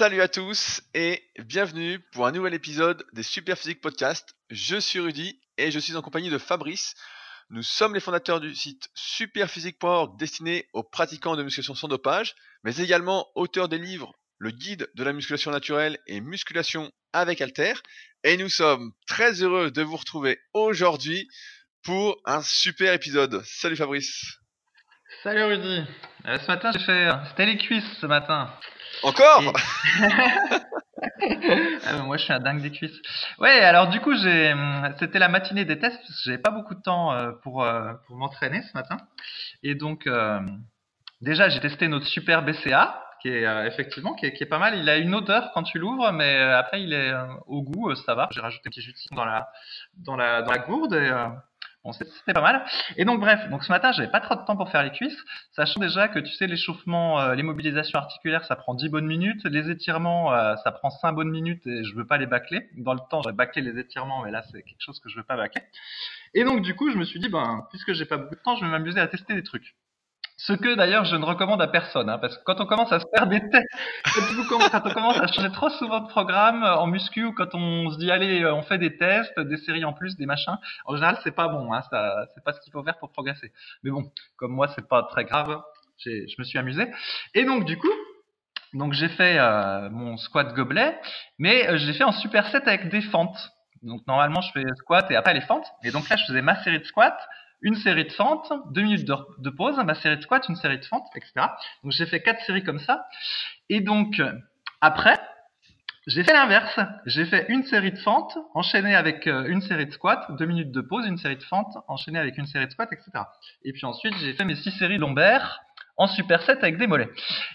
Salut à tous et bienvenue pour un nouvel épisode des Super Physique Podcast. Je suis Rudy et je suis en compagnie de Fabrice. Nous sommes les fondateurs du site superphysique.org destiné aux pratiquants de musculation sans dopage, mais également auteurs des livres Le guide de la musculation naturelle et musculation avec Alter. Et nous sommes très heureux de vous retrouver aujourd'hui pour un super épisode. Salut Fabrice. Salut Rudy. Euh, ce matin, j'ai fait. C'était les cuisses ce matin. Encore ah, Moi, je suis un dingue des cuisses. Ouais, alors du coup, j'ai. C'était la matinée des tests. parce que J'avais pas beaucoup de temps euh, pour euh, pour m'entraîner ce matin. Et donc, euh, déjà, j'ai testé notre super BCA qui est euh, effectivement qui est, qui est pas mal. Il a une odeur quand tu l'ouvres, mais euh, après il est euh, au goût, ça va. J'ai rajouté un petit jus de citron dans la dans la dans la gourde et euh, bon c'est- c'était pas mal. Et donc bref, donc ce matin j'avais pas trop de temps pour faire les cuisses, sachant déjà que tu sais l'échauffement, euh, les mobilisations ça prend 10 bonnes minutes, les étirements euh, ça prend 5 bonnes minutes et je veux pas les bâcler. Dans le temps j'aurais bâclé les étirements, mais là c'est quelque chose que je veux pas bâcler. Et donc du coup je me suis dit ben puisque j'ai pas beaucoup de temps, je vais m'amuser à tester des trucs. Ce que d'ailleurs je ne recommande à personne, hein, parce que quand on commence à se faire des tests, quand, on commence à changer trop souvent de programme euh, en muscu ou quand on se dit allez euh, on fait des tests, des séries en plus, des machins, en général c'est pas bon, hein, ça c'est pas ce qu'il faut faire pour progresser. Mais bon, comme moi c'est pas très grave, j'ai- je me suis amusé. Et donc du coup, donc j'ai fait euh, mon squat gobelet, mais euh, je l'ai fait en superset avec des fentes. Donc normalement je fais squat et après les fentes. Et donc là je faisais ma série de squats, une série de fentes, deux minutes de, pause, ma série de squats, une série de fentes, etc. Donc j'ai fait quatre séries comme ça. Et donc après, j'ai fait l'inverse. J'ai fait une série de fentes enchaînée avec euh, une série de squats, deux minutes de pause, une série de fentes enchaînée avec une série de squats, etc. Et puis ensuite j'ai fait mes six séries lombaires en superset avec des mollets.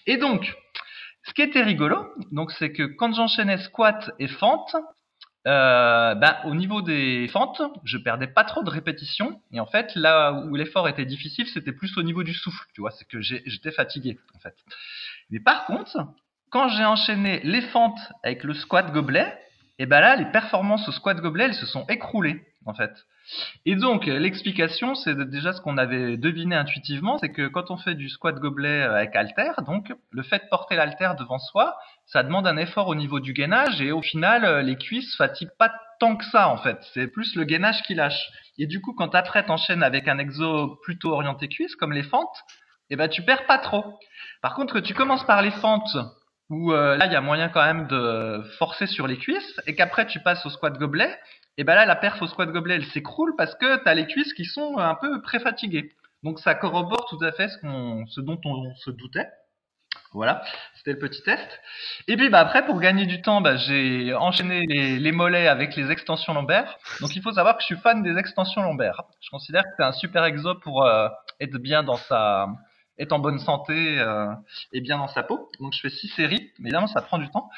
Et donc, ce qui était rigolo, donc c'est que quand j'enchaînais squat et fente, euh, ben, au niveau des fentes, je perdais pas trop de répétitions. Et en fait, là où l'effort était difficile, c'était plus au niveau du souffle. Tu vois, c'est que j'étais fatigué, en fait. Mais par contre, quand j'ai enchaîné les fentes avec le squat gobelet, et ben là, les performances au squat gobelet, elles se sont écroulées, en fait. Et donc, l'explication, c'est déjà ce qu'on avait deviné intuitivement, c'est que quand on fait du squat gobelet euh, avec halter, donc le fait de porter l'halter devant soi, ça demande un effort au niveau du gainage et au final, euh, les cuisses fatiguent pas tant que ça en fait. C'est plus le gainage qui lâche. Et du coup, quand après t'enchaînes avec un exo plutôt orienté cuisse, comme les fentes, eh ben tu perds pas trop. Par contre, que tu commences par les fentes, où euh, là il y a moyen quand même de forcer sur les cuisses, et qu'après tu passes au squat gobelet, et ben là la perf au squat gobelet elle s'écroule parce que t'as les cuisses qui sont un peu préfatiguées. Donc ça corrobore tout à fait ce, ce dont on se doutait. Voilà, c'était le petit test. Et puis bah après, pour gagner du temps, bah, j'ai enchaîné les, les mollets avec les extensions lombaires. Donc il faut savoir que je suis fan des extensions lombaires. Je considère que c'est un super exo pour euh, être bien dans sa, être en bonne santé euh, et bien dans sa peau. Donc je fais six séries, mais évidemment ça prend du temps.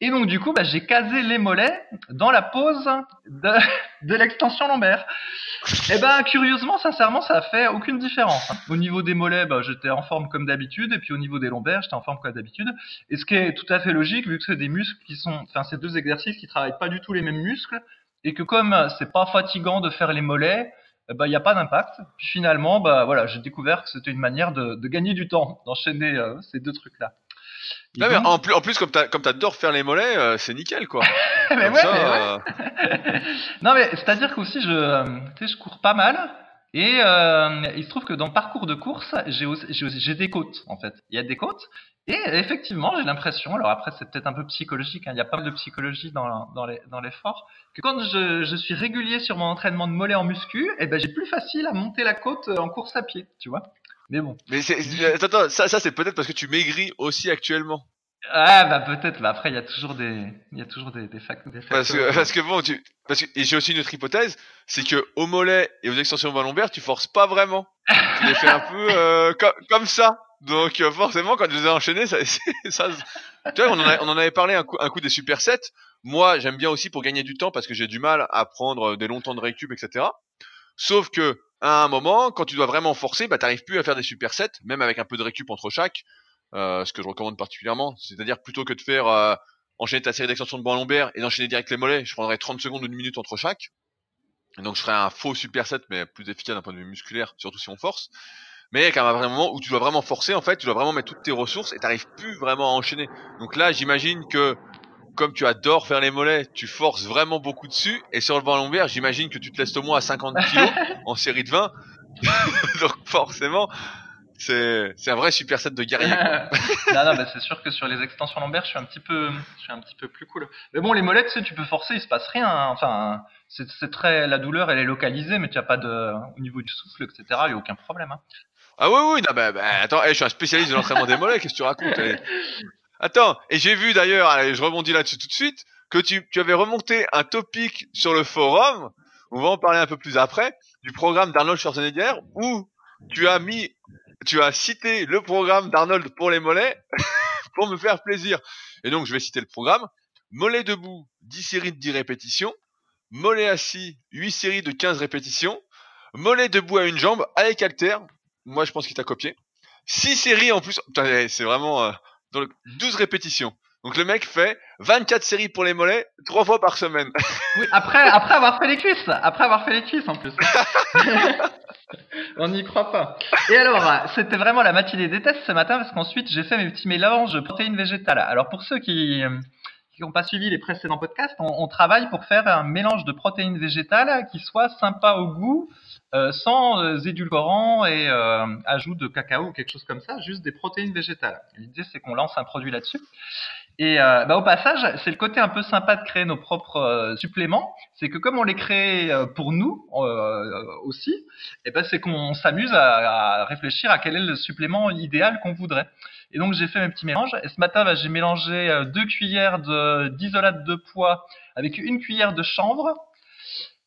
Et donc du coup, bah, j'ai casé les mollets dans la pose de, de l'extension lombaire. Eh ben, curieusement, sincèrement, ça fait aucune différence. Au niveau des mollets, bah, j'étais en forme comme d'habitude, et puis au niveau des lombaires, j'étais en forme comme d'habitude. Et ce qui est tout à fait logique, vu que c'est des muscles qui sont, enfin, c'est deux exercices qui travaillent pas du tout les mêmes muscles, et que comme c'est pas fatigant de faire les mollets, eh ben, il n'y a pas d'impact. Puis finalement, bah, voilà, j'ai découvert que c'était une manière de, de gagner du temps, d'enchaîner euh, ces deux trucs-là. Non, mais en plus, en plus comme t'adores faire les mollets, euh, c'est nickel quoi. mais ouais, ça, mais ouais. euh, non mais c'est-à-dire qu'aussi je, tu sais, je cours pas mal et euh, il se trouve que dans le parcours de course j'ai des côtes en fait. Il y a des côtes et effectivement j'ai l'impression, alors après c'est peut-être un peu psychologique, hein, il y a pas mal de psychologie dans, dans les l'effort, que quand je, je suis régulier sur mon entraînement de mollet en muscu, et ben j'ai plus facile à monter la côte en course à pied, tu vois. Mais bon. Mais c'est- attends, attends, ça, ça c'est peut-être parce que tu maigris aussi actuellement. Ah bah peut-être, bah après il y a toujours des il y a toujours des des, fac- des Parce que, facteurs. parce que bon, tu, parce que, et j'ai aussi une autre hypothèse, c'est que au mollet et aux extensions lombaires, tu forces pas vraiment. Tu les fais un peu euh, co- comme ça. Donc euh, forcément, quand tu les as enchaînés, ça, tu vois, on en, a- avait parlé un coup, un coup des supersets. Moi, j'aime bien aussi pour gagner du temps parce que j'ai du mal à prendre des longs temps de récup, etc. Sauf que à un moment, quand tu dois vraiment forcer, bah t'arrives plus à faire des supersets, même avec un peu de récup entre chaque. Euh, ce que je recommande particulièrement, c'est-à-dire plutôt que de faire euh, enchaîner ta série d'extensions de banc lombaire et d'enchaîner direct les mollets, je prendrais 30 secondes ou une minute entre chaque. Et donc je ferais un faux superset mais plus efficace d'un point de vue musculaire, surtout si on force. Mais il y a quand même un moment où tu dois vraiment forcer, en fait, tu dois vraiment mettre toutes tes ressources et t'arrives plus vraiment à enchaîner. Donc là, j'imagine que comme tu adores faire les mollets, tu forces vraiment beaucoup dessus. Et sur le vent lombaire, j'imagine que tu te laisses au moins à 50 kilos en série de 20. Donc forcément, c'est c'est un vrai super set de guerrier. non non, bah, c'est sûr que sur les extensions lombaires, je suis un petit peu, je suis un petit peu plus cool. Mais bon, les mollets, tu sais, tu peux forcer, il se passe rien. hein. Enfin, c'est c'est très, la douleur, elle est localisée, mais tu as pas de, au niveau du souffle, etc. Il y a aucun problème. Hein. Ah oui, oui, non, attends, eh, je suis un spécialiste de l'entraînement des mollets, qu'est-ce que tu racontes eh? Attends, et j'ai vu d'ailleurs, je rebondis là-dessus tout de suite, que tu, tu avais remonté un topic sur le forum, on va en parler un peu plus après, du programme d'Arnold Schwarzenegger, où tu as mis, tu as cité le programme d'Arnold pour les mollets, pour me faire plaisir. Et donc, je vais citer le programme. Mollet debout, 10 séries de 10 répétitions. Mollet assis, 8 séries de 15 répétitions. Mollet debout à une jambe, avec halter. Moi, je pense qu'il t'a copié. 6 séries en plus. Putain, eh, c'est vraiment, euh, dans le- 12 répétitions. Donc le mec fait 24 séries pour les mollets, 3 fois par semaine. Oui, après, après avoir fait les cuisses, après avoir fait les cuisses en plus. On n'y croit pas. Et alors, c'était vraiment la matinée des tests ce matin parce qu'ensuite j'ai fait mes petits mélanges de protéines végétales. Alors pour ceux qui euh, qui n'ont pas suivi les précédents podcasts, on, on travaille pour faire un mélange de protéines végétales qui soit sympa au goût, euh, sans euh, édulcorants et euh, ajout de cacao ou quelque chose comme ça, juste des protéines végétales. L'idée c'est qu'on lance un produit là-dessus. Et euh, bah, au passage, c'est le côté un peu sympa de créer nos propres euh, suppléments. C'est que comme on les crée pour nous aussi, et ben c'est qu'on s'amuse à, à réfléchir à quel est le supplément idéal qu'on voudrait. Et donc j'ai fait mes petits mélanges. Et ce matin, bah, j'ai mélangé deux cuillères d'isolate de pois avec une cuillère de chanvre.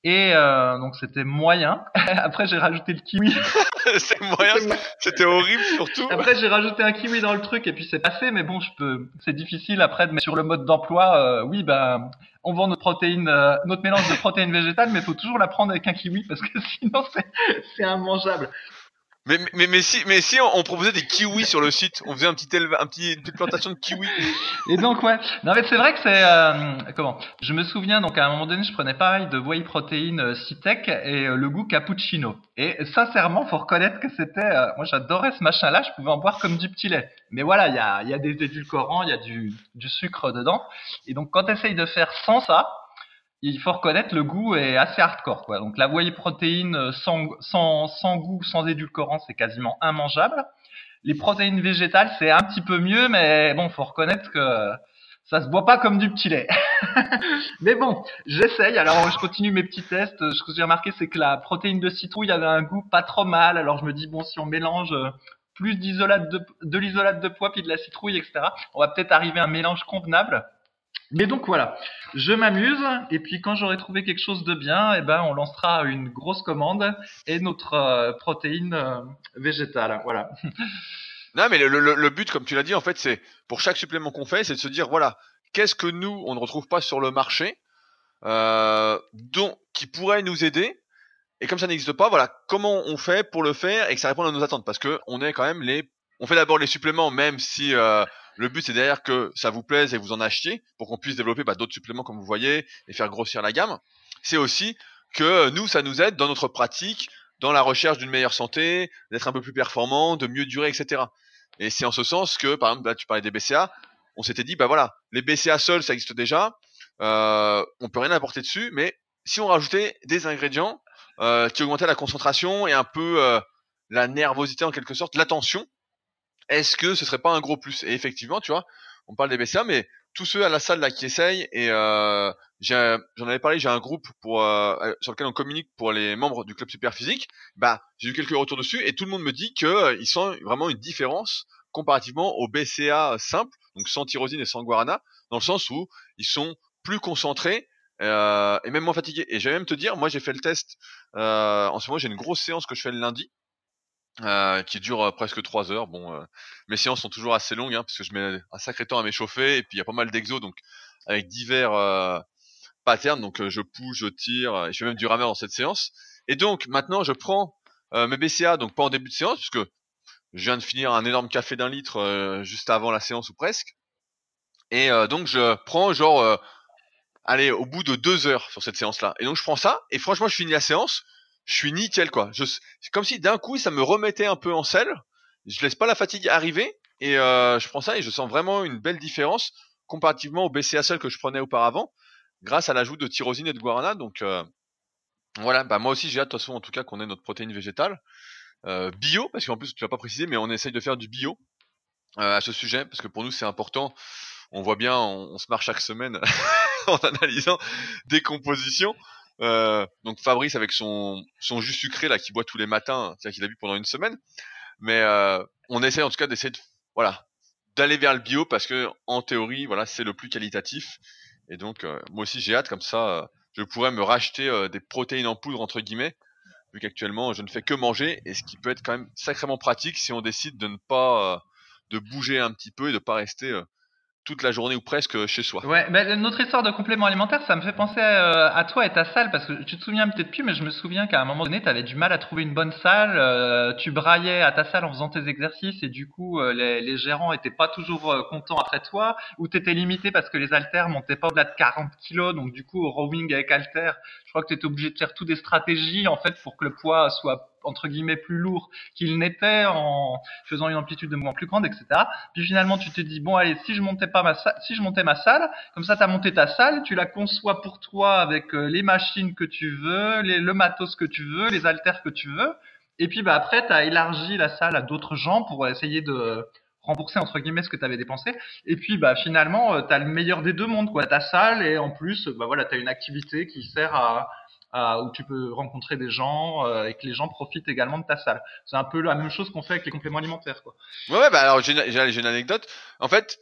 Et euh, donc c'était moyen. Après j'ai rajouté le kiwi. c'est moyen, c'était horrible surtout. Après, j'ai rajouté un kiwi dans le truc et puis c'est passé, mais bon, je peux. C'est difficile après de mettre sur le mode d'emploi. euh, oui, ben, on vend notre protéine, euh, notre mélange de protéines végétales, mais il faut toujours la prendre avec un kiwi parce que sinon c'est c'est immangeable. Mais, mais, mais si, mais si on, proposait des kiwis sur le site, on faisait un petit un petit, une petite plantation de kiwis. Et donc ouais, non mais c'est vrai que c'est euh, comment? Je me souviens donc à un moment donné, je prenais pareil de whey protein euh, Citec et euh, le goût cappuccino. Et sincèrement, faut reconnaître que c'était, euh, moi j'adorais ce machin-là, je pouvais en boire comme du petit lait. Mais voilà, il y a, il y a des édulcorants, il y a du, du sucre dedans. Et donc quand tu essayes de faire sans ça, il faut reconnaître le goût est assez hardcore quoi. Donc la whey protéine euh, sans, sans, sans goût, sans édulcorant, c'est quasiment immangeable. Les protéines végétales, c'est un petit peu mieux, mais bon, faut reconnaître que ça se boit pas comme du petit lait. mais bon, j'essaye. Alors, je continue mes petits tests. Ce que j'ai remarqué, c'est que la protéine de citrouille avait un goût pas trop mal. Alors, je me dis, bon, si on mélange euh, plus d'isolate de, de l'isolate de pois puis de la citrouille, etc., on va peut-être arriver à un mélange convenable. Mais donc voilà, je m'amuse et puis quand j'aurai trouvé quelque chose de bien, eh ben on lancera une grosse commande et notre euh, protéine euh, végétale. Voilà. Non, mais le, but, comme tu l'as dit, en fait, c'est pour chaque supplément qu'on fait, c'est de se dire voilà, qu'est-ce que nous on ne retrouve pas sur le marché, euh, dont qui pourrait nous aider. Et comme ça n'existe pas, voilà, comment on fait pour le faire et que ça réponde à nos attentes, parce que on est quand même les, on fait d'abord les suppléments, même si euh, le but c'est derrière que ça vous plaise et vous en achetiez, pour qu'on puisse développer bah, d'autres suppléments comme vous voyez et faire grossir la gamme. C'est aussi que nous, ça nous aide dans notre pratique, dans la recherche d'une meilleure santé, d'être un peu plus performant, de mieux durer, etc. Et c'est en ce sens que, par exemple, là, tu parlais des BCA, on s'était dit, bah voilà, les BCA seuls, ça existe déjà, euh, on peut rien apporter dessus, mais si on rajoutait des ingrédients euh, qui augmentaient la concentration et un peu euh, la nervosité en quelque sorte, l'attention, est-ce que ce serait pas un gros plus? Et effectivement, tu vois, on parle des BCA, mais tous ceux à la salle là qui essayent, et euh, j'en avais parlé, j'ai un groupe pour euh, sur lequel on communique pour les membres du club super physique. Bah, j'ai eu quelques retours dessus et tout le monde me dit que euh, ils sentent vraiment une différence comparativement au BCA simple, donc sans tyrosine et sans guarana, dans le sens où ils sont plus concentrés euh, et même moins fatigués. Et je vais même te dire, moi j'ai fait le test. Euh, en ce moment, j'ai une grosse séance que je fais le lundi. Euh, qui dure euh, presque 3 heures. Bon, euh, mes séances sont toujours assez longues hein, parce que je mets un sacré temps à m'échauffer et puis il y a pas mal d'exos donc avec divers euh, patterns. Donc euh, je pousse, je tire et je fais même du rameur dans cette séance. Et donc maintenant je prends mes BCA donc pas en début de séance puisque je viens de finir un énorme café d'un litre juste avant la séance ou presque. Et donc je prends genre allez au bout de deux heures sur cette séance là. Et donc je prends ça et franchement je finis la séance. Je suis nickel quoi. Je, comme si d'un coup ça me remettait un peu en selle. Je laisse pas la fatigue arriver et euh, je prends ça et je sens vraiment une belle différence comparativement au BCA seul que je prenais auparavant, grâce à l'ajout de tyrosine et de guarana. Donc euh, voilà, bah moi aussi j'ai hâte de toute façon en tout cas qu'on ait notre protéine végétale euh, bio, parce qu'en plus tu l'as pas précisé, mais on essaye de faire du bio euh, à ce sujet parce que pour nous c'est important. On voit bien, on, on se marche chaque semaine en analysant des compositions. Euh, donc Fabrice avec son son jus sucré là qui boit tous les matins, c'est-à-dire qu'il a bu pendant une semaine. Mais euh, on essaie en tout cas d'essayer de voilà d'aller vers le bio parce que en théorie voilà c'est le plus qualitatif. Et donc euh, moi aussi j'ai hâte comme ça je pourrais me racheter des protéines en poudre entre guillemets vu qu'actuellement je ne fais que manger et ce qui peut être quand même sacrément pratique si on décide de ne pas de bouger un petit peu et de pas rester toute la journée ou presque chez soi. Ouais, bah, notre histoire de complément alimentaire, ça me fait penser à, à, toi et ta salle, parce que tu te souviens peut-être plus, mais je me souviens qu'à un moment donné, tu avais du mal à trouver une bonne salle, euh, tu braillais à ta salle en faisant tes exercices, et du coup, euh, les, gérants étaient pas toujours euh, contents après toi, ou tu étais limité parce que les haltères montaient pas au-delà de 40 kilos, donc du coup, au rowing avec haltères, je crois que tu étais obligé de faire toutes des stratégies, en fait, pour que le poids soit entre guillemets plus lourd qu'il n'était en faisant une amplitude de mouvement plus grande, etc. Puis finalement, tu te dis bon allez, si je montais pas ma salle, si je montais ma salle, comme ça, tu as monté ta salle, tu la conçois pour toi avec euh, les machines que tu veux, les, le matos que tu veux, les haltères que tu veux. Et puis bah après, tu as élargi la salle à d'autres gens pour essayer de rembourser entre guillemets ce que tu avais dépensé. Et puis bah finalement, euh, tu as le meilleur des deux mondes quoi, ta salle et en plus bah voilà, tu as une activité qui sert à où tu peux rencontrer des gens euh, et que les gens profitent également de ta salle. C'est un peu la même chose qu'on fait avec les compléments alimentaires, quoi. Ouais, ouais bah alors j'ai une, anecdote. En fait,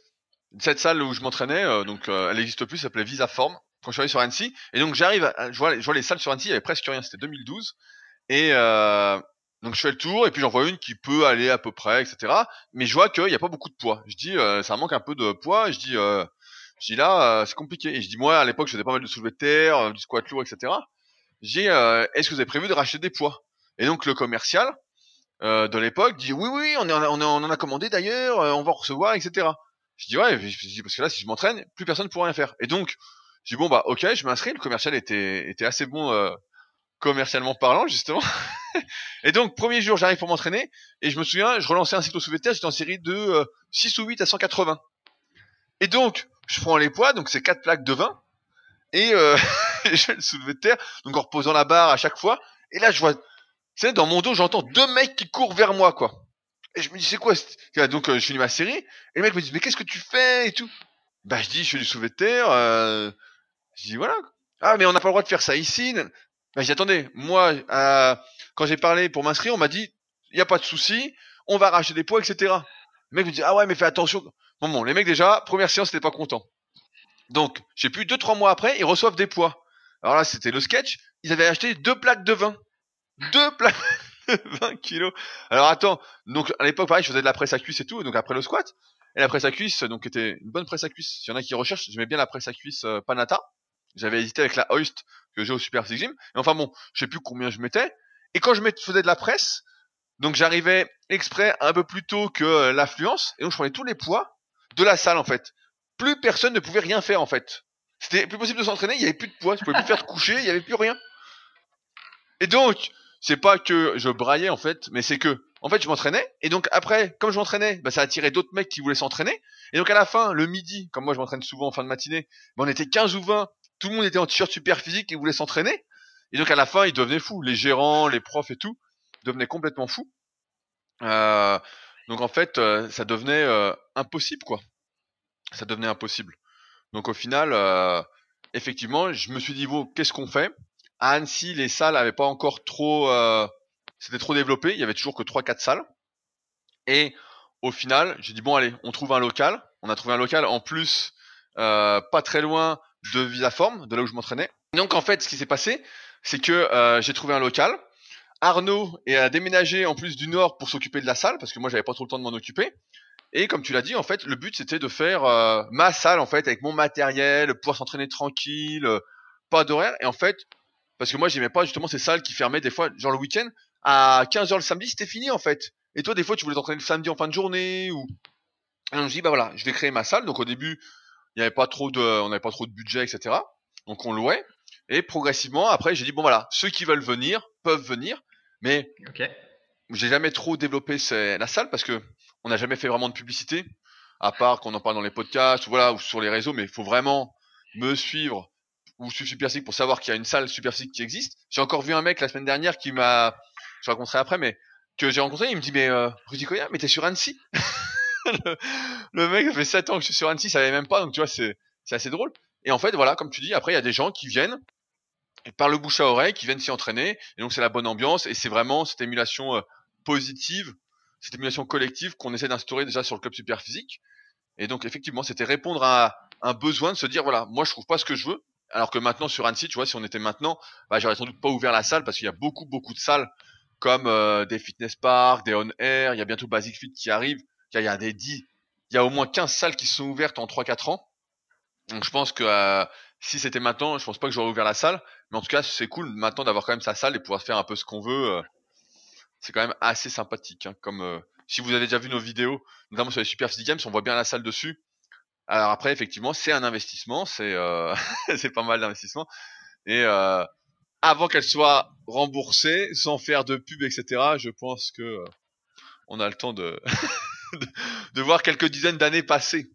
cette salle où je m'entraînais, euh, donc elle n'existe plus, s'appelait Visaform. Quand je suis arrivé sur Annecy, et donc j'arrive, je vois, je vois les salles sur Annecy, il y avait presque rien, c'était 2012, et donc je fais le tour, et puis j'en vois une qui peut aller à peu près, etc. Mais je vois qu'il n'y a pas beaucoup de poids. Je dis, ça manque un peu de poids, je dis, je dis là, c'est compliqué. Et je dis, moi à l'époque, je faisais pas mal de soulevé de terre, du squat lourd, etc j'ai euh, est-ce que vous avez prévu de racheter des poids? Et donc le commercial euh, de l'époque dit oui oui on, on, en a commandé d'ailleurs, euh, on va recevoir etc. Je dis ouais je dis, parce que là si je m'entraîne plus personne ne pourra rien faire. Et donc je dis bon bah ok je m'inscris. Le commercial était était assez bon euh, commercialement parlant justement. et donc premier jour j'arrive pour m'entraîner et je me souviens je relançais un cycle soulevé j'étais en série de 6 ou 8 à 180. Et donc je prends les poids donc c'est quatre plaques de 20 et euh, je le soulever de terre, donc en reposant la barre à chaque fois. Et là, je vois, tu sais, dans mon dos, j'entends deux mecs qui courent vers moi, quoi. Et je me dis, c'est quoi Donc, euh, je finis ma série. Et les mecs me disent, mais qu'est-ce que tu fais et tout Bah, je dis, je fais du soulevé de terre. Euh... Je dis, voilà. Ah, mais on n'a pas le droit de faire ça ici. Je dis, attendez, moi, euh, quand j'ai parlé pour m'inscrire, on m'a dit, il n'y a pas de souci, on va arracher des poids, etc. Le mec me dit, ah ouais, mais fais attention. Bon, bon, les mecs, déjà, première séance, n'étaient pas contents. Donc, j'ai plus deux trois mois après, ils reçoivent des poids. Alors là, c'était le sketch. Ils avaient acheté deux plaques de vin. Deux plaques de 20 kilos. Alors attends, donc à l'époque, pareil, je faisais de la presse à cuisse et tout, donc après le squat. Et la presse à cuisse, donc était une bonne presse à cuisse. S'il y en a qui recherchent, j'aimais bien la presse à cuisse euh, Panata. J'avais hésité avec la Hoist que j'ai au Super Six. Et enfin bon, je sais plus combien je mettais. Et quand je faisais de la presse, donc j'arrivais exprès un peu plus tôt que euh, l'affluence, et donc je prenais tous les poids de la salle en fait plus personne ne pouvait rien faire en fait. C'était plus possible de s'entraîner, il y avait plus de poids, je pouvais plus faire de coucher, il y avait plus rien. Et donc, c'est pas que je braillais en fait, mais c'est que en fait je m'entraînais et donc après comme je m'entraînais, bah, ça attirait d'autres mecs qui voulaient s'entraîner et donc à la fin le midi, comme moi je m'entraîne souvent en fin de matinée, bah, on était 15 ou 20, tout le monde était en t-shirt super physique et voulait s'entraîner et donc à la fin ils devenaient fous, les gérants, les profs et tout devenaient complètement fous. Euh, donc en fait euh, ça devenait euh, impossible quoi ça devenait impossible. Donc au final, euh, effectivement, je me suis dit bon, qu'est-ce qu'on fait? À Annecy, les salles n'avaient pas encore trop, euh, c'était trop développé. Il y avait toujours que 3-4 salles. Et au final, j'ai dit bon allez, on trouve un local. On a trouvé un local en plus euh, pas très loin de Villaforme, de là où je m'entraînais. Donc en fait, ce qui s'est passé, c'est que euh, j'ai trouvé un local. Arnaud est déménagé en plus du nord pour s'occuper de la salle parce que moi j'avais pas trop le temps de m'en occuper. Et comme tu l'as dit, en fait, le but c'était de faire euh, ma salle en fait avec mon matériel, pouvoir s'entraîner tranquille, euh, pas d'horaire. Et en fait, parce que moi j'aimais pas justement ces salles qui fermaient des fois, genre le week-end à 15h le samedi, c'était fini en fait. Et toi, des fois, tu voulais t'entraîner le samedi en fin de journée ou. Et on se dit bah voilà, je vais créer ma salle. Donc au début, il n'y avait pas trop de, on n'avait pas trop de budget, etc. Donc on louait. Et progressivement, après, j'ai dit bon voilà, ceux qui veulent venir peuvent venir, mais Ok. j'ai jamais trop développé la salle parce que on n'a jamais fait vraiment de publicité, à part qu'on en parle dans les podcasts, ou voilà, ou sur les réseaux, mais il faut vraiment me suivre ou suivre Super Physique pour savoir qu'il y a une salle Super Physique qui existe. J'ai encore vu un mec la semaine dernière qui m'a, je rencontrerai après, mais que j'ai rencontré, il me dit mais euh, Rudy Koya, mais t'es sur Annecy? le, mec, ça fait 7 ans que je suis sur Annecy, il savait même pas, donc tu vois, c'est assez drôle. Et en fait, voilà, comme tu dis, après il y a des gens qui viennent et par le bouche à oreille, qui viennent s'y entraîner, et donc c'est la bonne ambiance, et c'est vraiment cette émulation euh, positive, cette émulation collective qu'on essaie d'instaurer déjà sur le club super physique. Et donc effectivement, c'était répondre à un besoin de se dire voilà, moi je trouve pas ce que je veux. Alors que maintenant sur Annecy, tu vois, si on était maintenant, bah, j'aurais sans doute pas ouvert la salle parce qu'il y a beaucoup beaucoup de salles comme euh, des fitness parks, des on air, il y a bientôt Basic Fit qui arrive, il y a, il y a des 10, il y a au moins 15 salles qui sont ouvertes en 3-4 ans. Donc je pense que euh, si c'était maintenant, je pense pas que j'aurais ouvert la salle, mais en tout cas c'est cool maintenant d'avoir quand même sa salle et pouvoir faire un peu ce qu'on veut. euh, c'est quand même assez sympathique. hein, comme euh, si vous avez déjà vu nos vidéos, notamment sur les Super Games, on voit bien la salle dessus. Alors après, effectivement, c'est un investissement, c'est pas mal d'investissement. Et avant qu'elle soit remboursée, sans faire de pub, etc., je pense que on a le temps de, de, voir quelques dizaines d'années passer.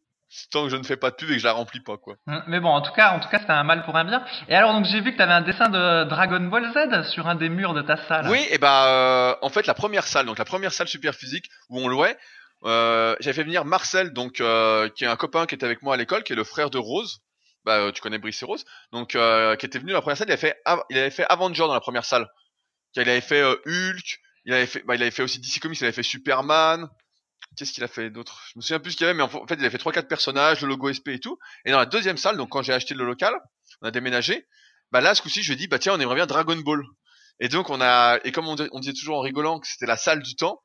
Tant que je ne fais pas de pub et que je la remplis pas, quoi. Hum, Mais bon, en tout cas, en tout cas, c'était un mal pour un bien. Et alors, donc, j'ai vu que tu avais un dessin de Dragon Ball Z sur un des murs de ta salle. Oui, et bah euh, en fait la première salle, donc la première salle super physique où on louait, euh, j'avais fait venir Marcel, donc euh, qui est un copain qui était avec moi à l'école, qui est le frère de Rose. Bah euh, tu connais Brice et Rose, donc euh, qui était venu à la première salle. Il avait fait, il avait fait Avenger dans la première salle. Il avait fait euh, Hulk, il avait fait, bah, il avait fait aussi DC Comics, il avait fait Superman. Qu'est-ce qu'il a fait d'autre? Je me souviens plus ce qu'il y avait, mais en fait il avait fait trois quatre personnages, le logo SP et tout. Et dans la deuxième salle, donc quand j'ai acheté le local, on a déménagé. Bah là ce coup-ci je lui ai dit bah tiens on aimerait bien Dragon Ball. Et donc on a et comme on, dis- on disait toujours en rigolant que c'était la salle du temps,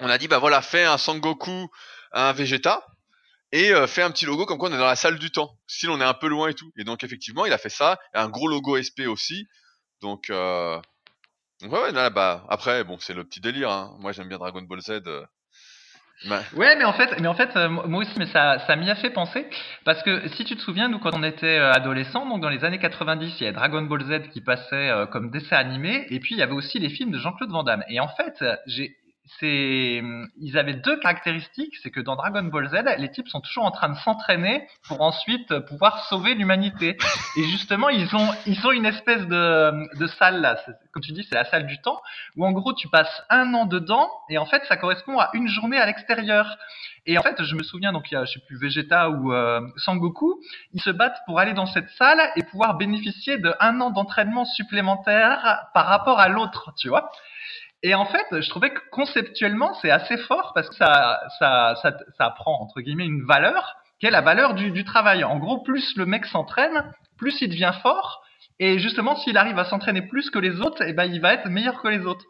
on a dit bah voilà fais un Sangoku, un Vegeta et euh, fais un petit logo comme quoi on est dans la salle du temps. Si on est un peu loin et tout. Et donc effectivement il a fait ça, un gros logo SP aussi. Donc euh... ouais, ouais là bah après bon c'est le petit délire. Hein. Moi j'aime bien Dragon Ball Z. euh. Ma- Ouais, mais en fait, mais en fait, euh, moi aussi, mais ça, ça m'y a fait penser parce que si tu te souviens, nous, quand on était euh, adolescents, donc dans les années 90, il y a Dragon Ball Z qui passait euh, comme dessin animé, et puis il y avait aussi les films de Jean-Claude Van Damme. Et en fait, j'ai, c'est, ils avaient deux caractéristiques, c'est que dans Dragon Ball Z, les types sont toujours en train de s'entraîner pour ensuite euh, pouvoir sauver l'humanité. Et justement, ils ont, ils ont une espèce de, de salle là, comme tu dis, c'est la salle du temps où en gros tu passes un an dedans et en fait ça correspond à une journée à l'extérieur. Et en fait, je me souviens donc il y a je sais plus Vegeta ou euh, Sangoku, ils se battent pour aller dans cette salle et pouvoir bénéficier de un an d'entraînement supplémentaire par rapport à l'autre, tu vois. Et en fait, je trouvais que conceptuellement c'est assez fort parce que ça ça ça, ça prend entre guillemets une valeur qui est la valeur du, du travail. En gros, plus le mec s'entraîne, plus il devient fort. Et justement, s'il arrive à s'entraîner plus que les autres, eh ben, il va être meilleur que les autres.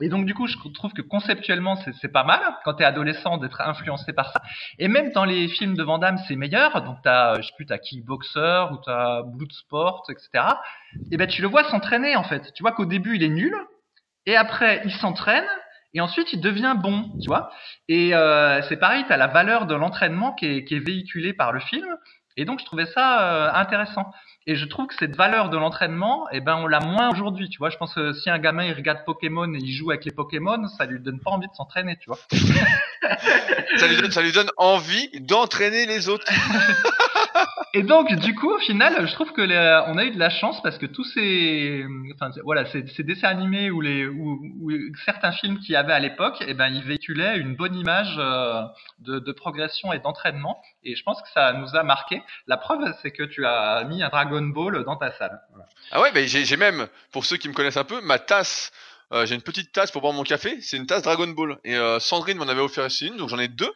Et donc, du coup, je trouve que conceptuellement, c'est pas mal, quand t'es adolescent, d'être influencé par ça. Et même dans les films de Van Damme, c'est meilleur. Donc, t'as, je sais plus, t'as Kickboxer ou t'as Bloodsport, etc. Et ben, tu le vois s'entraîner, en fait. Tu vois qu'au début, il est nul. Et après, il s'entraîne. Et ensuite, il devient bon, tu vois. Et euh, c'est pareil, t'as la valeur de l'entraînement qui est, qui est véhiculée par le film. Et donc, je trouvais ça euh, intéressant. Et je trouve que cette valeur de l'entraînement, eh ben, on l'a moins aujourd'hui, tu vois. Je pense que si un gamin, il regarde Pokémon et il joue avec les Pokémon, ça lui donne pas envie de s'entraîner, tu vois. ça, lui donne, ça lui donne envie d'entraîner les autres. Et donc, du coup, au final, je trouve que on a eu de la chance parce que tous ces, enfin, voilà, ces, dessins animés ou les, ou, certains films qu'il y avait à l'époque, eh ben, ils véhiculaient une bonne image euh, de, progression et d'entraînement. Et je pense que ça nous a marqué. La preuve, c'est que tu as mis un Dragon Ball dans ta salle. Ah ouais, mais j'ai même, pour ceux qui me connaissent un peu, ma tasse. euh, j'ai une petite tasse pour boire mon café. C'est une tasse Dragon Ball. Et euh, Sandrine m'en avait offert une, donc j'en ai deux.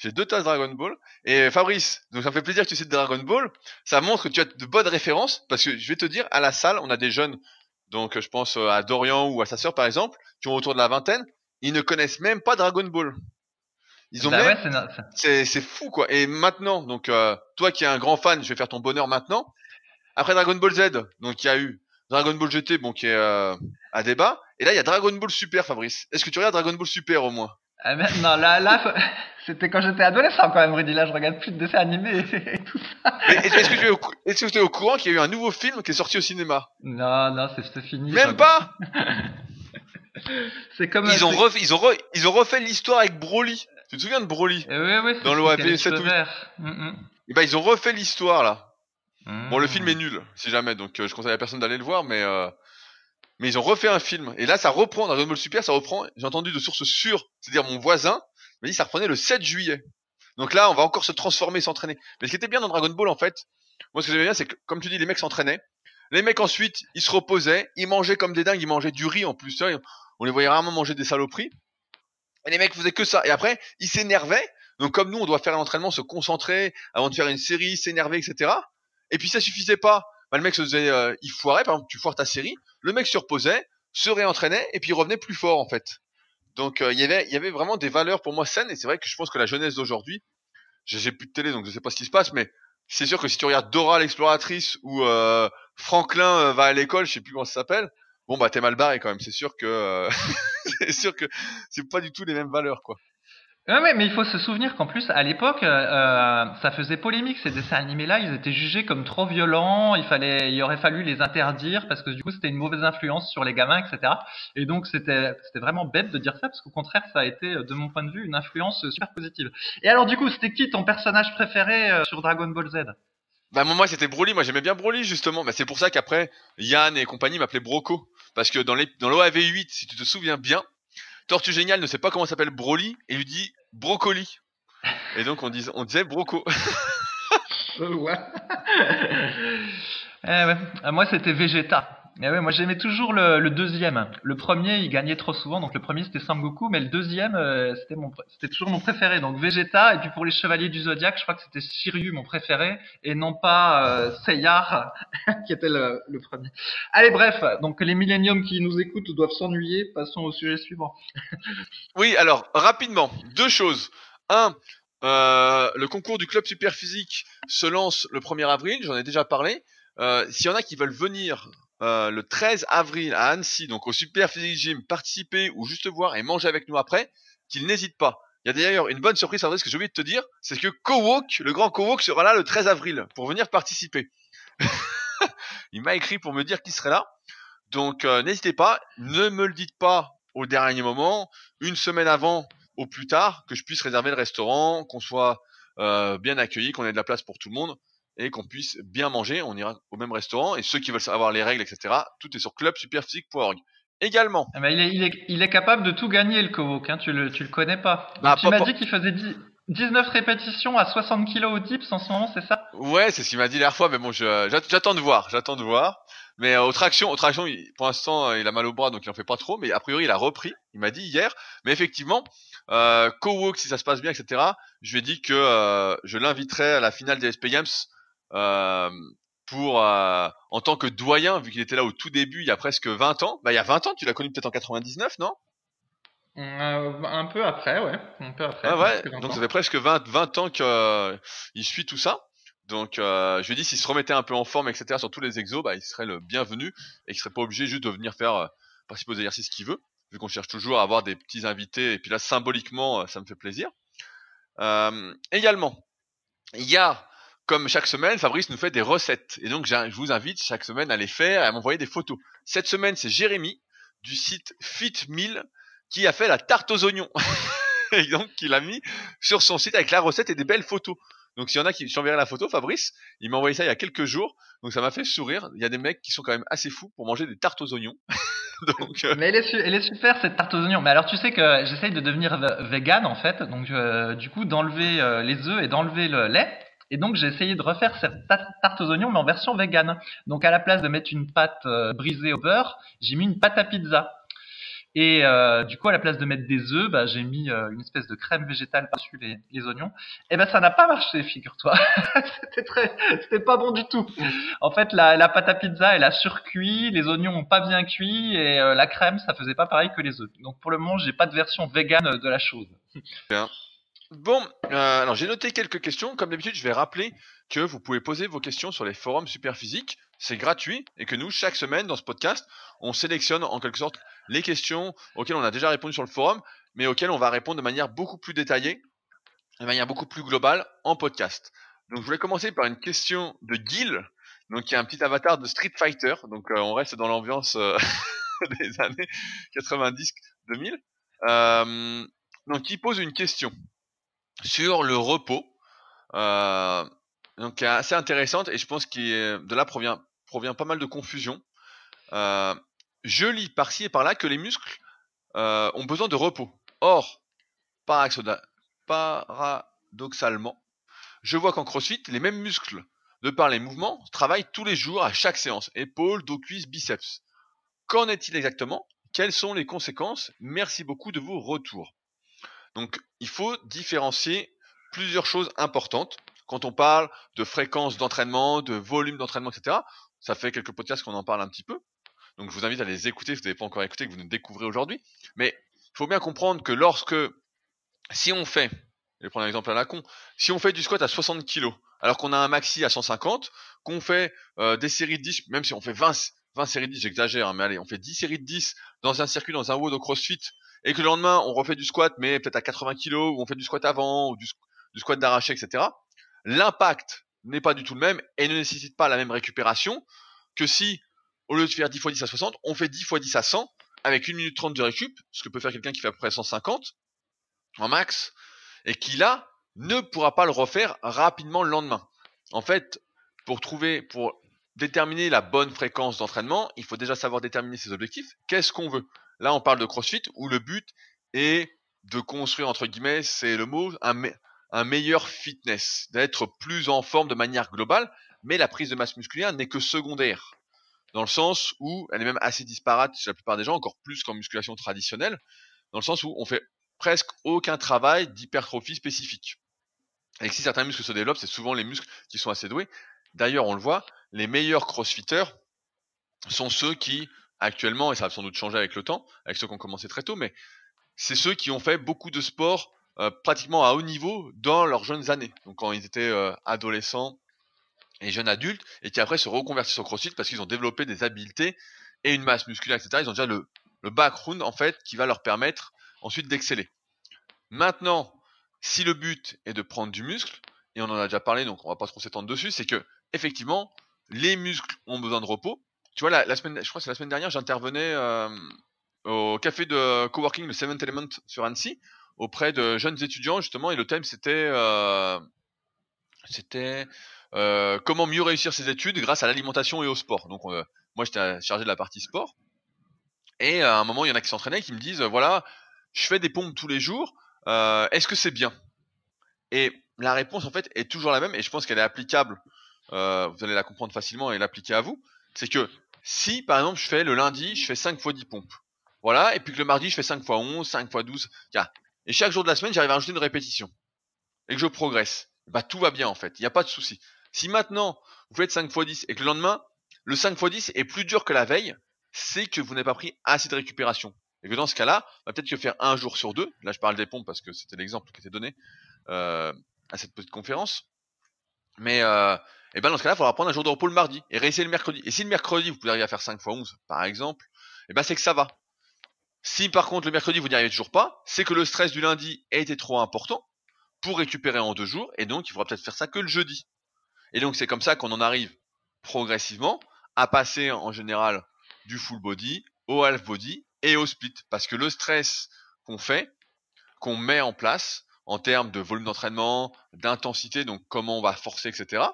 J'ai deux tasses Dragon Ball. Et Fabrice, donc ça me fait plaisir que tu cites Dragon Ball. Ça montre que tu as de bonnes références, parce que je vais te dire, à la salle, on a des jeunes, donc je pense euh, à Dorian ou à sa sœur par exemple, qui ont autour de la vingtaine, ils ne connaissent même pas Dragon Ball. Ils ont Bah même ouais, c'est fou quoi. Et maintenant, donc euh, toi qui es un grand fan, je vais faire ton bonheur maintenant. Après Dragon Ball Z, donc il y a eu Dragon Ball GT, bon qui est euh, à débat. Et là il y a Dragon Ball Super, Fabrice. Est-ce que tu regardes Dragon Ball Super au moins? Ah ben, non, là, là, faut- c'était quand j'étais adolescent quand même, Rudy. Là, je regarde plus de dessins animés et tout ça. Mais Est-ce que tu es au, cou- est-ce que tu es au courant qu'il y a eu un nouveau film qui est sorti au cinéma? Non, non, c'est fini. Même pas C'est comme. ils ont, ils, ont re- ils ont refait l'histoire avec Broly. Tu te souviens de Broly? Eh oui, oui, c'est Dans l'OAV qui a les 7 cheveux ou. Mm, Eh ben, ils ont refait l'histoire là. mm. Bon, le Mm. film est nul, si jamais, donc euh, je conseille à personne d'aller le voir, mais euh, mais ils ont refait un film. Et là, ça reprend, Dragon Ball Super, ça reprend, j'ai entendu de sources sûres, c'est-à-dire mon voisin, m'a dit ça reprenait le 7 juillet. Donc là, on va encore se transformer, s'entraîner. Mais ce qui était bien dans Dragon Ball, en fait, moi ce que j'aimais bien, c'est que, comme tu dis, les mecs s'entraînaient. Les mecs ensuite, ils se reposaient, ils mangeaient comme des dingues, ils mangeaient du riz en plus, on les voyait rarement manger des saloperies. Et les mecs faisaient que ça. Et après, ils s'énervaient. Donc comme nous, on doit faire l'entraînement, se concentrer avant de faire une série, s'énerver, etc. Et puis ça suffisait pas. Bah, le mec se faisait, euh, il foirait, par exemple, tu foires ta série, le mec se reposait, se réentraînait, et puis revenait plus fort en fait. Donc euh, il y avait, il y avait vraiment des valeurs pour moi saines, et c'est vrai que je pense que la jeunesse d'aujourd'hui, j'ai plus de télé, donc je sais pas ce qui se passe, mais c'est sûr que si tu regardes Dora l'exploratrice ou euh, Franklin euh, va à l'école, je sais plus comment ça s'appelle, bon bah t'es mal barré quand même. C'est sûr que, euh, c'est sûr que c'est pas du tout les mêmes valeurs quoi. Ouais, mais il faut se souvenir qu'en plus, à l'époque, euh, euh, ça faisait polémique ces dessins animés-là. Ils étaient jugés comme trop violents. Il fallait, il aurait fallu les interdire parce que du coup, c'était une mauvaise influence sur les gamins, etc. Et donc, c'était, vraiment bête de dire ça parce qu'au contraire, ça a été, de mon point de vue, une influence super positive. Et alors, du coup, c'était qui ton personnage préféré euh, sur Dragon Ball Z? Bah moi c'était Broly, moi j'aimais bien Broly justement. Bah c'est pour ça qu'après Yann et compagnie m'appelaient Broco parce que dans les dans l'OAV 8, si tu te souviens bien, Tortue Génial ne sait pas comment s'appelle Broly et lui dit Brocoli. Et donc on disait on disait Broco. ouais. Eh ouais. Euh, Moi, c'était Vegeta. Eh ouais, moi, j'aimais toujours le, deuxième. Le premier, il gagnait trop souvent, donc le premier c'était Sangoku, mais le deuxième, euh, c'était toujours mon préféré. Donc Vegeta, et puis pour les Chevaliers du Zodiaque, je crois que c'était Shiryu mon préféré, et non pas euh, Seiya, qui était le, le premier. Allez, bref, donc les milléniums qui nous écoutent doivent s'ennuyer. Passons au sujet suivant. Oui, alors rapidement, deux choses. Un, euh, le concours du club super physique se lance le 1er avril, j'en ai déjà parlé. Euh, S'il y en a qui veulent venir euh, le 13 avril à Annecy, donc au Super Physique Gym, participer ou juste voir et manger avec nous après, qu'ils n'hésitent pas. Il y a d'ailleurs une bonne surprise, André, ce que j'ai oublié de te dire, c'est que Kowok, le grand Kowok, sera là le 13 avril pour venir participer. Il m'a écrit pour me dire qu'il serait là. Donc euh, n'hésitez pas, ne me le dites pas au dernier moment, une semaine avant au plus tard, que je puisse réserver le restaurant, qu'on soit euh, bien accueilli, qu'on ait de la place pour tout le monde et qu'on puisse bien manger. On ira au même restaurant et ceux qui veulent savoir les règles, etc. Tout est sur clubsuperphysique.org. Également, Eh ben, il, est, il, est, il est capable de tout gagner, le Kovok, hein, tu, le, tu le connais pas. Bah, tu m'as dit qu'il faisait 10 19 répétitions à 60 kilos au dips en ce moment, c'est ça? Ouais, c'est ce qu'il m'a dit la dernière fois, mais bon, j'attends de voir, j'attends de voir. Mais euh, aux tractions, aux tractions, il- pour l'instant, euh, il a mal au bras, donc il en fait pas trop. Mais a priori, il a repris. Il m'a dit hier. Mais effectivement, euh, si ça se passe bien, etc. Je lui ai dit que euh, je l'inviterai à la finale des SP Games pour euh, en tant que doyen, vu qu'il était là au tout début, il y a presque 20 ans. Bah, il y a 20 ans, tu l'as connu peut-être en 99, non? Euh, Un peu après, ouais. Un peu après. Ah ouais. presque 20 Donc ça fait presque 20, 20 ans qu'il suit tout ça. Donc euh, je lui ai dit s'il se remettait un peu en forme, etc. sur tous les exos, bah, il serait le bienvenu et qu'il serait pas obligé juste de venir faire euh, participer aux exercices qu'il veut, vu qu'on cherche toujours à avoir des petits invités. Et puis là, symboliquement, euh, ça me fait plaisir. Euh, également, il y a, comme chaque semaine, Fabrice nous fait des recettes. Et donc, je vous invite chaque semaine à les faire et à m'envoyer des photos. Cette semaine, c'est Jérémy du site FitMill qui a fait la tarte aux oignons. et donc, il a mis sur son site avec la recette et des belles photos. Donc, s'il y en a qui j'enverrai la photo, Fabrice, il m'a envoyé ça il y a quelques jours. Donc, ça m'a fait sourire. Il y a des mecs qui sont quand même assez fous pour manger des tartes aux oignons. euh, Mais elle est, super cette tarte aux oignons. Mais alors tu sais que j'essaye de devenir ve- vegan en fait, donc euh, du coup d'enlever euh, les œufs et d'enlever le lait. Et donc j'ai essayé de refaire cette ta- tarte aux oignons mais en version vegan. Donc à la place de mettre une pâte euh, brisée au beurre, j'ai mis une pâte à pizza. Et euh, du coup à la place de mettre des œufs, bah, j'ai mis euh, une espèce de crème végétale par-dessus les, oignons. Et ben ça n'a pas marché, figure-toi. c'était très, c'était pas bon du tout. En fait, la, pâte à pizza, elle a surcuit, les oignons ont pas bien cuit et la crème, ça faisait pas pareil que les œufs. Donc pour le moment, j'ai pas de version vegan de la chose. Bon, euh, alors j'ai noté quelques questions. Comme d'habitude, je vais rappeler que vous pouvez poser vos questions sur les forums Superphysique. C'est gratuit et que nous, chaque semaine dans ce podcast, on sélectionne en quelque sorte les questions auxquelles on a déjà répondu sur le forum mais auxquelles on va répondre de manière beaucoup plus détaillée, de manière beaucoup plus globale en podcast. Donc je voulais commencer par une question de Gil, donc qui est un petit avatar de Street Fighter, donc euh, on reste dans l'ambiance euh, des années 90-2000. Euh, donc il pose une question sur le repos, euh, donc assez intéressante et je pense que de là provient, provient pas mal de confusion. Euh, je lis par-ci et par-là que les muscles euh, ont besoin de repos. Or, paradoxalement, je vois qu'en CrossFit, les mêmes muscles, de par les mouvements, travaillent tous les jours à chaque séance. Épaules, dos, cuisses, biceps. Qu'en est-il exactement? Quelles sont les conséquences? Merci beaucoup de vos retours. Donc, il faut différencier plusieurs choses importantes quand on parle de fréquence d'entraînement, de volume d'entraînement, etc. Ça fait quelques podcasts qu'on en parle un petit peu. Donc, je vous invite à les écouter si vous n'avez pas encore écouté, que vous nous découvrez aujourd'hui. Mais il faut bien comprendre que lorsque, si on fait, je vais prendre un exemple à la con, si on fait du squat à 60 kg, alors qu'on a un maxi à 150, qu'on fait euh, des séries de 10, même si on fait 20, 20 séries de 10, j'exagère, hein, mais allez, on fait 10 séries de 10 dans un circuit, dans un WOD au CrossFit, et que le lendemain, on refait du squat, mais peut-être à 80 kg, ou on fait du squat avant, ou du, du squat d'arraché, etc., l'impact n'est pas du tout le même et ne nécessite pas la même récupération que si, au lieu de faire 10 x 10 à 60, on fait 10 x 10 à 100 avec 1 minute 30 de récup, ce que peut faire quelqu'un qui fait à peu près 150 en max, et qui là ne pourra pas le refaire rapidement le lendemain. En fait, pour trouver, pour déterminer la bonne fréquence d'entraînement, il faut déjà savoir déterminer ses objectifs. Qu'est-ce qu'on veut? Là, on parle de CrossFit où le but est de construire, entre guillemets, c'est le mot, un, meilleur fitness, d'être plus en forme de manière globale, mais la prise de masse musculaire n'est que secondaire, dans le sens où elle est même assez disparate chez la plupart des gens, encore plus qu'en musculation traditionnelle, dans le sens où on fait presque aucun travail d'hypertrophie spécifique. Et si certains muscles se développent, c'est souvent les muscles qui sont assez doués. D'ailleurs, on le voit, les meilleurs crossfitters sont ceux qui, actuellement, et ça va sans doute changer avec le temps, avec ceux qui ont commencé très tôt, mais c'est ceux qui ont fait beaucoup de sport euh, pratiquement à haut niveau dans leurs jeunes années. Donc quand ils étaient euh, adolescents et jeunes adultes, et qui après se reconvertissent au crossfit parce qu'ils ont développé des habiletés et une masse musculaire, etc. Ils ont déjà le, le background en fait qui va leur permettre ensuite d'exceller. Maintenant, si le but est de prendre du muscle, et on en a déjà parlé, donc on va pas trop s'étendre dessus, c'est que effectivement, les muscles ont besoin de repos. Tu vois, la, semaine, je crois que c'est la semaine dernière, j'intervenais euh, au café de coworking, le Seventh Element sur Annecy, auprès de jeunes étudiants justement, et le thème c'était euh, euh, comment mieux réussir ses études grâce à l'alimentation et au sport. Donc moi j'étais chargé de la partie sport, et à un moment il y en a qui s'entraînaient qui me disent voilà, je fais des pompes tous les jours, est-ce que c'est bien? Et la réponse en fait est toujours la même, et je pense qu'elle est applicable. Vous allez la comprendre facilement et l'appliquer à vous. C'est que si par exemple je fais le lundi, je fais 5 fois 10 pompes. Voilà, et puis que le mardi je fais 5 fois 11, 5 fois 12, et chaque jour de la semaine, j'arrive à rajouter une répétition. Et que je progresse. Bah, tout va bien, en fait. Il n'y a pas de souci. Si maintenant, vous faites 5 x 10 et que le lendemain, le 5 x 10 est plus dur que la veille, c'est que vous n'avez pas pris assez de récupération. Et que dans ce cas-là, va peut-être que faire un jour sur deux. Là, je parle des pompes parce que c'était l'exemple qui était donné euh, à cette petite conférence. Mais euh, et ben dans ce cas-là, il faudra prendre un jour de repos le mardi et réessayer le mercredi. Et si le mercredi, vous pouvez arriver à faire 5 x 11, par exemple, et ben c'est que ça va. Si par contre le mercredi vous n'y arrivez toujours pas, c'est que le stress du lundi a été trop important pour récupérer en deux jours, et donc il faudra peut-être faire ça que le jeudi. Et donc c'est comme ça qu'on en arrive progressivement à passer en général du full body au half body et au split, parce que le stress qu'on fait, qu'on met en place en termes de volume d'entraînement, d'intensité, donc comment on va forcer, etc.,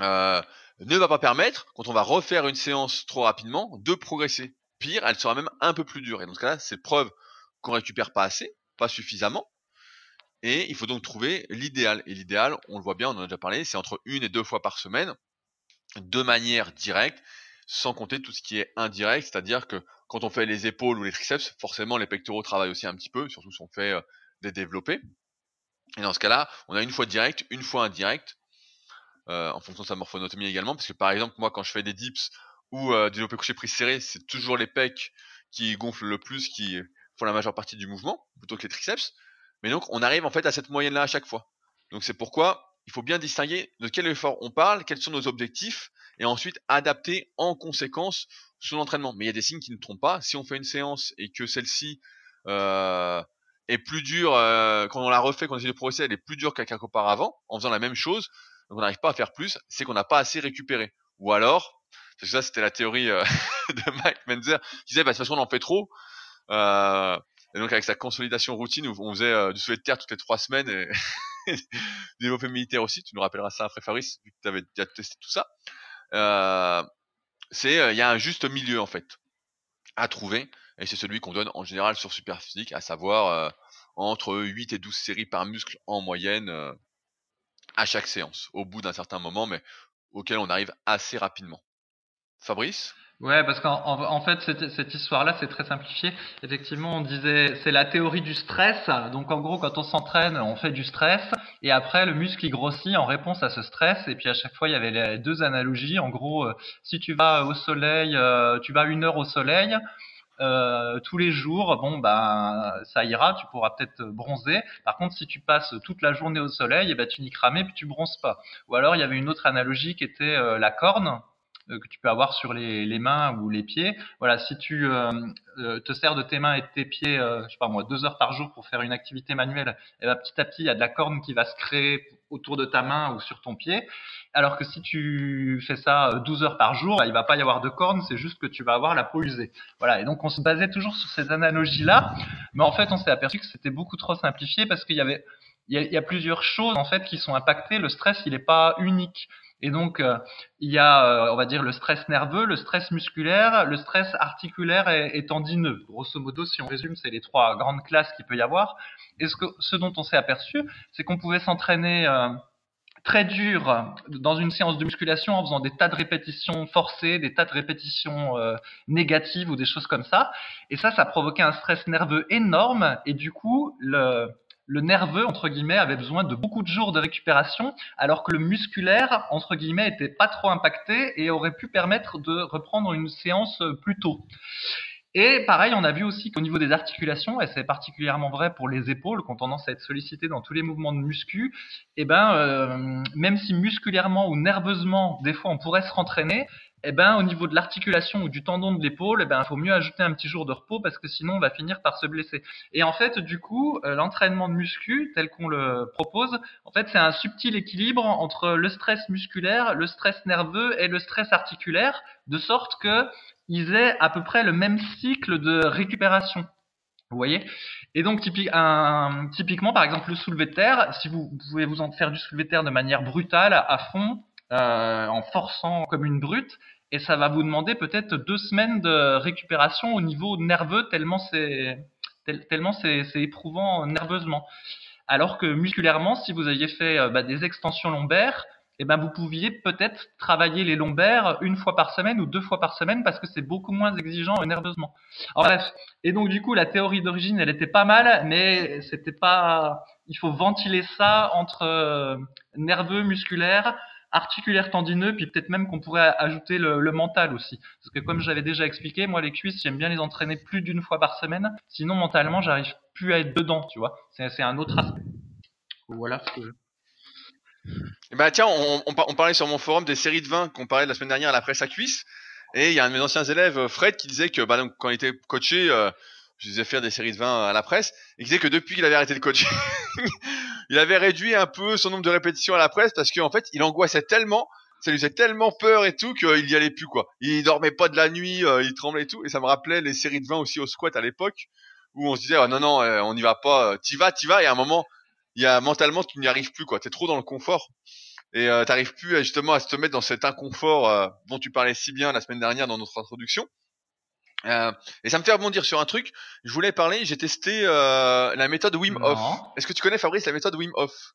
euh, ne va pas permettre, quand on va refaire une séance trop rapidement, de progresser. Pire, elle sera même un peu plus dure. Et dans ce cas-là, c'est preuve qu'on récupère pas assez, pas suffisamment. Et il faut donc trouver l'idéal. Et l'idéal, on le voit bien, on en a déjà parlé, c'est entre une et deux fois par semaine, de manière directe, sans compter tout ce qui est indirect, c'est-à-dire que quand on fait les épaules ou les triceps, forcément les pectoraux travaillent aussi un petit peu, surtout si on fait euh, des développés. Et dans ce cas-là, on a une fois direct, une fois indirect, euh, en fonction de sa morphonotomie également, parce que par exemple, moi quand je fais des dips ou euh, développé couché prise serré, c'est toujours les pecs qui gonflent le plus, qui font la majeure partie du mouvement, plutôt que les triceps. Mais donc, on arrive en fait à cette moyenne-là à chaque fois. Donc, c'est pourquoi il faut bien distinguer de quel effort on parle, quels sont nos objectifs, et ensuite adapter en conséquence son entraînement. Mais il y a des signes qui ne trompent pas. Si on fait une séance et que celle-ci euh, est plus dure euh, quand on l'a refait, quand on essaie de progresser, elle est plus dure qu'auparavant, en faisant la même chose. Donc on n'arrive pas à faire plus, c'est qu'on n'a pas assez récupéré. Ou alors, parce que ça c'était la théorie euh, de Mike Menzer, qui disait bah, c'est parce qu'on en fait trop. Euh, et donc avec sa consolidation routine, on faisait euh, du soulevé de terre toutes les trois semaines et développer militaire aussi, tu nous rappelleras ça après Faris, vu que tu avais déjà testé tout ça. Euh, c'est il y a un juste milieu en fait à trouver et c'est celui qu'on donne en général sur Superphysique, à savoir entre 8 et 12 séries par muscle en moyenne à chaque séance, au bout d'un certain moment, mais auquel on arrive assez rapidement. Fabrice? Ouais, parce qu'en en, fait, cette, cette histoire-là, c'est très simplifié. Effectivement, on disait, c'est la théorie du stress. Donc, en gros, quand on s'entraîne, on fait du stress, et après, le muscle il grossit en réponse à ce stress. Et puis, à chaque fois, il y avait les deux analogies. En gros, euh, si tu vas au soleil, euh, tu vas une heure au soleil, euh, tous les jours, bon ben ça ira, tu pourras peut-être bronzer. Par contre, si tu passes toute la journée au soleil, et eh ben tu n'y crames puis tu bronzes pas. Ou alors il y avait une autre analogie qui était la corne. Euh, que tu peux avoir sur les, mains ou les pieds. Voilà, si tu euh, euh, te sers de tes mains et de tes pieds, je sais pas moi, deux heures par jour pour faire une activité manuelle, et eh ben, petit à petit, il y a de la corne qui va se créer autour de ta main ou sur ton pied. Alors que si tu fais ça 12 heures par jour, il va pas y avoir de corne, c'est juste que tu vas avoir la peau usée. Voilà. Et donc on se basait toujours sur ces analogies-là, mais en fait on s'est aperçu que c'était beaucoup trop simplifié parce qu'il y avait il y, a, il y, a, plusieurs choses en fait qui sont impactées. Le stress, il n'est pas unique. Et donc, euh, il y a, euh, on va dire, le stress nerveux, le stress musculaire, le stress articulaire et, tendineux. Grosso modo, si on résume, c'est les trois grandes classes qu'il peut y avoir. Et ce, que, ce dont on s'est aperçu, c'est qu'on pouvait s'entraîner euh, très dur dans une séance de musculation en faisant des tas de répétitions forcées, des tas de répétitions négatives ou des choses comme ça. Et ça, ça provoquait un stress nerveux énorme. Et du coup, le, le nerveux, entre guillemets, avait besoin de beaucoup de jours de récupération, alors que le musculaire, entre guillemets, était pas trop impacté et aurait pu permettre de reprendre une séance plus tôt. Et pareil, on a vu aussi qu'au niveau des articulations, et c'est particulièrement vrai pour les épaules, qui ont tendance à être sollicitées dans tous les mouvements de muscu, et eh ben, euh, même si musculairement ou nerveusement, des fois, on pourrait se rentraîner, eh ben, au niveau de l'articulation ou du tendon de l'épaule, eh ben, il faut mieux ajouter un petit jour de repos parce que sinon on va finir par se blesser. Et en fait, du coup, euh, l'entraînement de muscu, tel qu'on le propose, en fait, c'est un subtil équilibre entre le stress musculaire, le stress nerveux et le stress articulaire, de sorte que ils aient à peu près le même cycle de récupération. Vous voyez? Et donc typiquement, par exemple, le soulevé de terre, si vous, vous pouvez vous en faire du soulevé de terre de manière brutale, à fond, euh, en forçant comme une brute, et ça va vous demander peut-être deux semaines de récupération au niveau nerveux tellement c'est tellement c'est éprouvant nerveusement. Alors que musculairement, si vous aviez fait euh, bah, des extensions lombaires, eh ben vous pouviez peut-être travailler les lombaires une fois par semaine ou deux fois par semaine parce que c'est beaucoup moins exigeant nerveusement. bref, et donc du coup la théorie d'origine elle était pas mal, mais c'était pas. Il faut ventiler ça entre euh, nerveux, musculaire, articulaire tendineux, puis peut-être même qu'on pourrait ajouter le, mental aussi. Parce que comme j'avais déjà expliqué, moi les cuisses, j'aime bien les entraîner plus d'une fois par semaine, sinon mentalement, j'arrive plus à être dedans, tu vois. C'est un autre aspect. Voilà ce que je... Bah tiens, on, on, parlait sur mon forum des séries de vins qu'on parlait la semaine dernière à la presse à cuisse. Et il y a un de mes anciens élèves, Fred, qui disait que bah, quand il était coaché, euh, je disais faire des séries de vins à la presse, et qui disait que depuis qu'il avait arrêté de coacher, il avait réduit un peu son nombre de répétitions à la presse parce qu'en fait, il angoissait tellement, ça lui faisait tellement peur et tout qu'il y allait plus quoi. Il dormait pas de la nuit, euh, il tremblait et tout, et ça me rappelait les séries de vins aussi au squat à l'époque où on se disait ah, non non, euh, on n'y va pas, t'y vas, t'y vas, et à un moment, il y a mentalement tu n'y arrives plus quoi, t'es trop dans le confort et euh, t'arrives plus justement à se mettre dans cet inconfort euh, dont tu parlais si bien la semaine dernière dans notre introduction. Euh, et ça me fait rebondir sur un truc. Je voulais parler, j'ai testé euh, la méthode Wim Hof. Est-ce que tu connais Fabrice la méthode Wim Hof?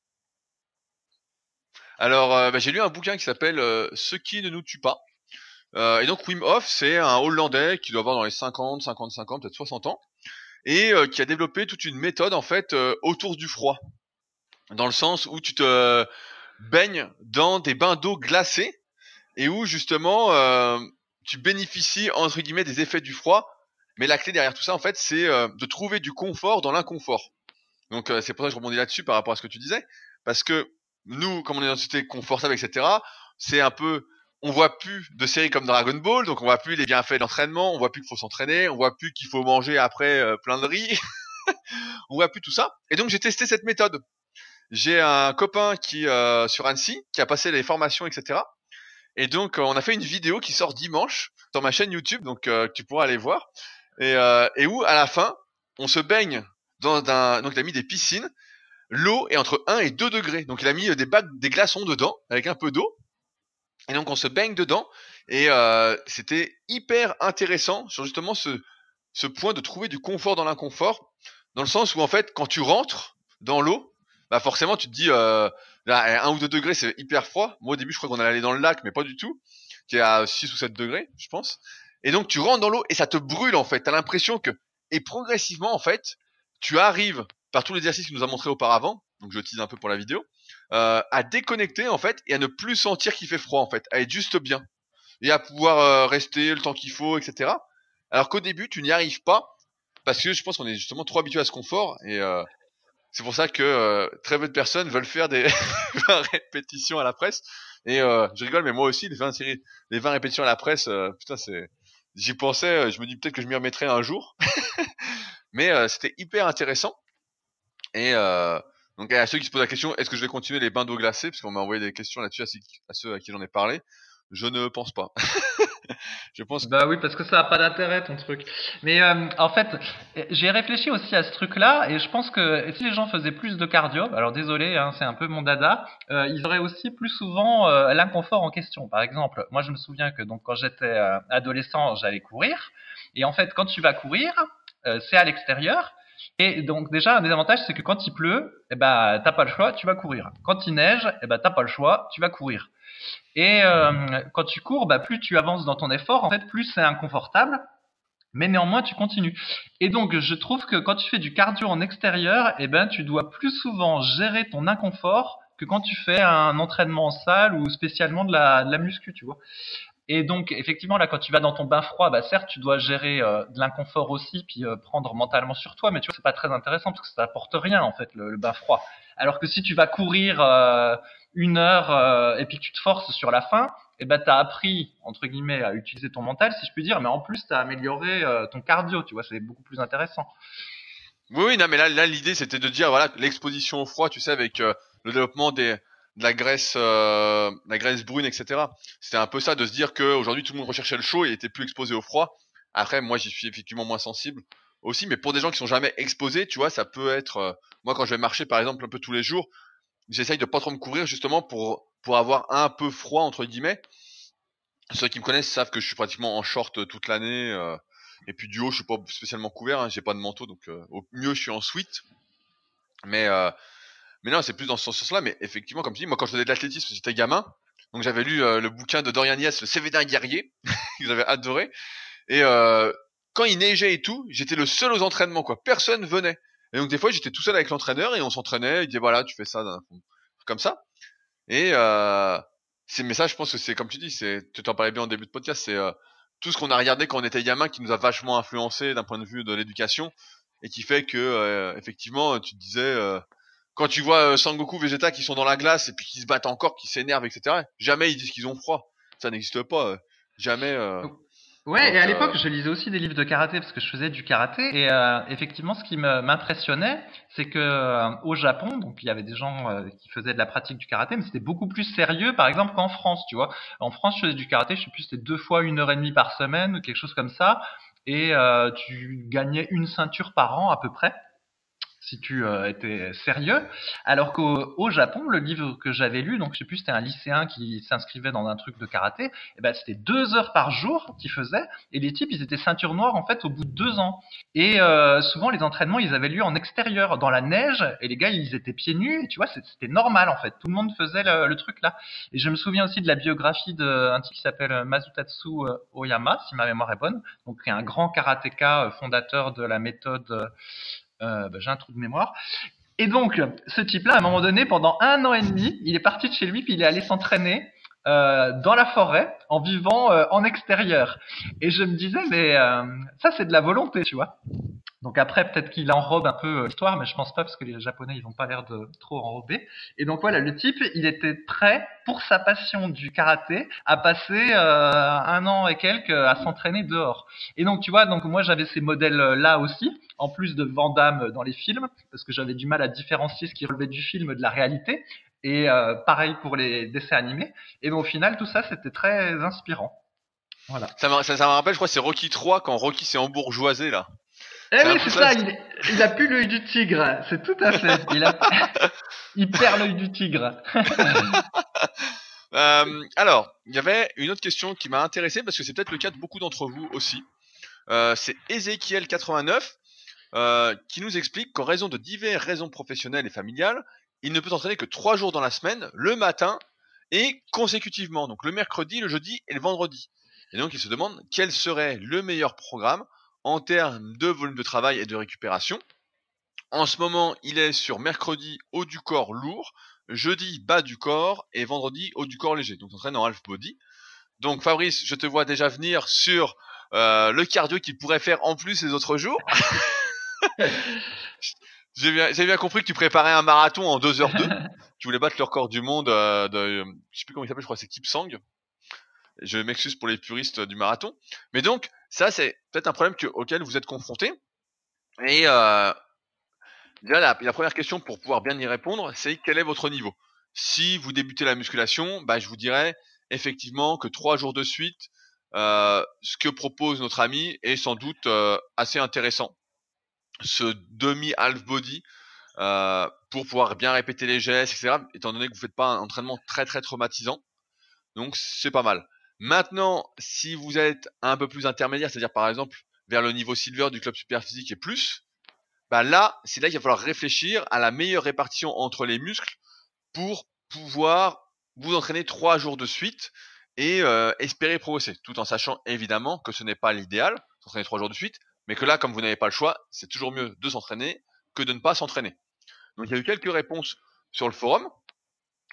Alors, euh, bah, j'ai lu un bouquin qui s'appelle Ce qui ne nous tue pas. et donc Wim Hof, c'est un Hollandais qui doit avoir dans les 50, 55 ans, peut-être 60 ans, et qui a développé toute une méthode en fait autour du froid, dans le sens où tu te baignes dans des bains d'eau glacés et où justement tu bénéficies entre guillemets des effets du froid, mais la clé derrière tout ça en fait c'est euh, de trouver du confort dans l'inconfort. Donc euh, c'est pour ça que je rebondis là-dessus par rapport à ce que tu disais, parce que nous, comme on est dans une société confortable, etc., c'est un peu, on voit plus de séries comme Dragon Ball, donc on voit plus les bienfaits d'entraînement, on voit plus qu'il faut s'entraîner, on voit plus qu'il faut manger après euh, plein de riz. on voit plus tout ça. Et donc j'ai testé cette méthode. J'ai un copain qui sur Annecy qui a passé les formations, etc. Et donc on a fait une vidéo qui sort dimanche sur ma chaîne YouTube, donc tu pourras aller voir. Et, et où à la fin on se baigne dans un, donc il a mis des piscines. L'eau est entre 1 et 2 degrés. Donc il a mis des bacs, des glaçons dedans avec un peu d'eau. Et donc on se baigne dedans. Et euh, c'était hyper intéressant sur justement ce, ce point de trouver du confort dans l'inconfort. Dans le sens où en fait quand tu rentres dans l'eau, bah forcément tu te dis euh, là 1 ou 2 degrés c'est hyper froid. Moi au début je crois qu'on allait dans le lac mais pas du tout. Qui est à 6 ou 7 degrés je pense. Et donc tu rentres dans l'eau et ça te brûle en fait. T'as l'impression que et progressivement en fait tu arrives par tous les exercices qu'il nous a montré auparavant, donc je tease un peu pour la vidéo, euh, à déconnecter en fait et à ne plus sentir qu'il fait froid en fait, à être juste bien et à pouvoir euh, rester le temps qu'il faut, etc. Alors qu'au début tu n'y arrives pas parce que je pense qu'on est justement trop habitué à ce confort et euh, c'est pour ça que très peu de personnes veulent faire des 20 répétitions à la presse et je rigole mais moi aussi les 20 séries, les 20 répétitions à la presse, putain c'est j'y pensais, je me dis peut-être que je m'y remettrai un jour. Mais euh, c'était hyper intéressant. Et euh, donc à ceux qui se posent la question, est-ce que je vais continuer les bains d'eau glacée Parce qu'on m'a envoyé des questions là-dessus à, ceux à qui j'en ai parlé. Je ne pense pas. je pense. Bah oui, parce que ça n'a pas d'intérêt ton truc. Mais euh, en fait, j'ai réfléchi aussi à ce truc-là et je pense que si les gens faisaient plus de cardio, alors désolé, hein, c'est un peu mon dada, euh, ils auraient aussi plus souvent euh, l'inconfort en question. Par exemple, moi je me souviens que donc quand j'étais adolescent, j'allais courir et en fait quand tu vas courir, c'est à l'extérieur. Et donc déjà un des avantages c'est que quand il pleut, eh ben t'as pas le choix, tu vas courir. Quand il neige, eh ben t'as pas le choix, tu vas courir. Et euh, quand tu cours, bah, plus tu avances dans ton effort, en fait, plus c'est inconfortable, mais néanmoins tu continues. Et donc je trouve que quand tu fais du cardio en extérieur, eh ben tu dois plus souvent gérer ton inconfort que quand tu fais un entraînement en salle ou spécialement de la, muscu, tu vois. Et donc, effectivement, là, quand tu vas dans ton bain froid, bah, certes, tu dois gérer euh, de l'inconfort aussi, puis euh, prendre mentalement sur toi, mais tu vois, c'est pas très intéressant parce que ça apporte rien, en fait, le, bain froid. Alors que si tu vas courir une heure et puis tu te forces sur la fin, et eh ben, tu as appris, entre guillemets, à utiliser ton mental, si je puis dire, mais en plus, tu as amélioré ton cardio, tu vois, c'est beaucoup plus intéressant. Oui, oui, non, mais là, l'idée, c'était de dire, voilà, l'exposition au froid, tu sais, avec le développement des de la graisse, euh, la graisse brune, etc. C'était un peu ça de se dire que aujourd'hui tout le monde recherchait le chaud et était plus exposé au froid. Après, moi, j'y suis effectivement moins sensible aussi, mais pour des gens qui sont jamais exposés, tu vois, ça peut être. Euh, moi, quand je vais marcher, par exemple, un peu tous les jours, j'essaye de pas trop me couvrir justement pour pour avoir un peu froid entre guillemets. Ceux qui me connaissent savent que je suis pratiquement en short toute l'année. Euh, et puis du haut, je suis pas spécialement couvert, hein, j'ai pas de manteau, donc euh, au mieux je suis en sweat. Mais mais non, c'est plus dans ce sens-là. Mais effectivement, comme tu dis, moi, quand je faisais de l'athlétisme, j'étais gamin. Donc, j'avais lu euh, le bouquin de Dorian Yates, le CV d'un guerrier, que j'avais adoré. Et euh, quand il neigeait et tout, j'étais le seul aux entraînements, quoi. Personne venait. Et donc, des fois, j'étais tout seul avec l'entraîneur et on s'entraînait. Il disait, voilà, tu fais ça, comme ça. Et euh, mais ça, je pense que c'est comme tu dis, c'est, tu t'en parlais bien en début de podcast, c'est euh, tout ce qu'on a regardé quand on était gamin qui nous a vachement influencé d'un point de vue de l'éducation et qui fait que, euh, effectivement, tu disais quand tu vois euh, Sangoku, Vegeta qui sont dans la glace et puis qui se battent encore, qui s'énervent, etc. Jamais ils disent qu'ils ont froid. Ça n'existe pas. Euh, jamais. Euh, ouais, et à l'époque, je lisais aussi des livres de karaté parce que je faisais du karaté. Et effectivement, ce qui m'impressionnait, c'est que au Japon, donc il y avait des gens qui faisaient de la pratique du karaté, mais c'était beaucoup plus sérieux, par exemple, qu'en France. Tu vois, en France, je faisais du karaté, je sais plus, c'était deux fois une heure et demie par semaine, quelque chose comme ça, et tu gagnais une ceinture par an à peu près si tu euh, étais sérieux. Alors qu'au Japon, le livre que j'avais lu, donc je sais plus, c'était un lycéen qui s'inscrivait dans un truc de karaté, et eh ben c'était deux heures par jour qu'il faisait, et les types, ils étaient ceinture noire en fait au bout de deux ans. Et euh, souvent les entraînements, ils avaient lieu en extérieur, dans la neige, et les gars, ils étaient pieds nus, et tu vois, c'était normal en fait. Tout le monde faisait le, truc là. Et je me souviens aussi de la biographie d'un type qui s'appelle Mazutatsu euh, Oyama, si ma mémoire est bonne, donc un grand karatéka fondateur de la méthode euh, bah, j'ai un trou de mémoire. Et donc, ce type-là, à un moment donné, pendant un an et demi, il est parti de chez lui, puis il est allé s'entraîner euh, dans la forêt en vivant euh, en extérieur. Et je me disais, mais ça, c'est de la volonté, tu vois. Donc après, peut-être qu'il enrobe un peu l'histoire, mais je pense pas parce que les Japonais, ils n'ont pas l'air de trop enrober. Et donc voilà, le type, il était prêt pour sa passion du karaté à passer un an et quelques à s'entraîner dehors. Et donc tu vois, donc moi j'avais ces modèles là aussi, en plus de Van dans les films, parce que j'avais du mal à différencier ce qui relevait du film de la réalité. Et euh, pareil pour les dessins animés. Et au final, tout ça, c'était très inspirant. Voilà. Ça me, ça, rappelle, je crois, c'est Rocky 3 quand Rocky s'est embourgeoisé là. Eh oui, c'est ça, il, il, a plus l'œil du tigre, c'est tout à fait. Il, a, il perd l'œil du tigre. euh, alors, il y avait une autre question qui m'a intéressé parce que c'est peut-être le cas de beaucoup d'entre vous aussi. Euh, c'est Ezekiel89 euh, qui nous explique qu'en raison de diverses raisons professionnelles et familiales, il ne peut s'entraîner que trois jours dans la semaine, le matin et consécutivement, donc le mercredi, le jeudi et le vendredi. Et donc il se demande quel serait le meilleur programme en termes de volume de travail et de récupération. En ce moment, il est sur mercredi haut du corps lourd, jeudi bas du corps et vendredi haut du corps léger. Donc s'entraîne en half body. Donc Fabrice, je te vois déjà venir sur euh, le cardio qu'il pourrait faire en plus les autres jours. J'ai bien, bien, compris que tu préparais un marathon en 2h02. tu voulais battre le record du monde euh, de, je sais plus comment il s'appelle, je crois c'est Kipsang. Je m'excuse pour les puristes du marathon. Mais donc, ça, c'est peut-être un problème que, auquel vous êtes confronté. Et euh, déjà, la, la, première question pour pouvoir bien y répondre, c'est quel est votre niveau? Si vous débutez la musculation, bah, je vous dirais effectivement que trois jours de suite, euh, ce que propose notre ami est sans doute euh, assez intéressant ce demi half body euh, pour pouvoir bien répéter les gestes, etc. Étant donné que vous faites pas un entraînement très très traumatisant, donc c'est pas mal. Maintenant, si vous êtes un peu plus intermédiaire, c'est-à-dire par exemple vers le niveau silver du club super physique et plus, bah là, c'est là qu'il va falloir réfléchir à la meilleure répartition entre les muscles pour pouvoir vous entraîner trois jours de suite et euh, espérer progresser, tout en sachant évidemment que ce n'est pas l'idéal, s'entraîner trois jours de suite, mais que là, comme vous n'avez pas le choix, c'est toujours mieux de s'entraîner que de ne pas s'entraîner. Donc il y a eu quelques réponses sur le forum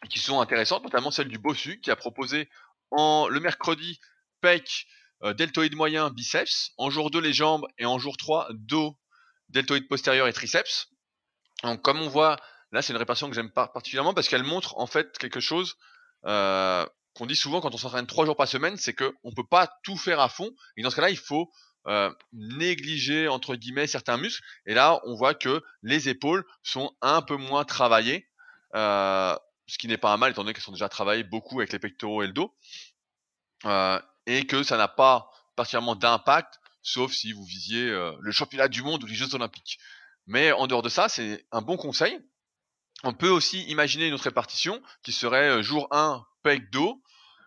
qui sont intéressantes, notamment celle du Bossu qui a proposé le mercredi pec euh, deltoïde moyen biceps, en jour 2 les jambes et en jour 3 dos, deltoïde postérieur et triceps. Donc comme on voit, là c'est une répartition que j'aime particulièrement parce qu'elle montre en fait quelque chose euh, qu'on dit souvent quand on s'entraîne 3 jours par semaine, c'est qu'on peut pas tout faire à fond et dans ce cas-là il faut euh, négliger entre guillemets certains muscles. Et là, on voit que les épaules sont un peu moins travaillées, euh, ce qui n'est pas un mal étant donné qu'elles sont déjà travaillées beaucoup avec les pectoraux et le dos, euh, et que ça n'a pas particulièrement d'impact, sauf si vous visiez le championnat du monde ou les Jeux Olympiques. Mais en dehors de ça, c'est un bon conseil. On peut aussi imaginer une autre répartition qui serait jour 1 pec dos,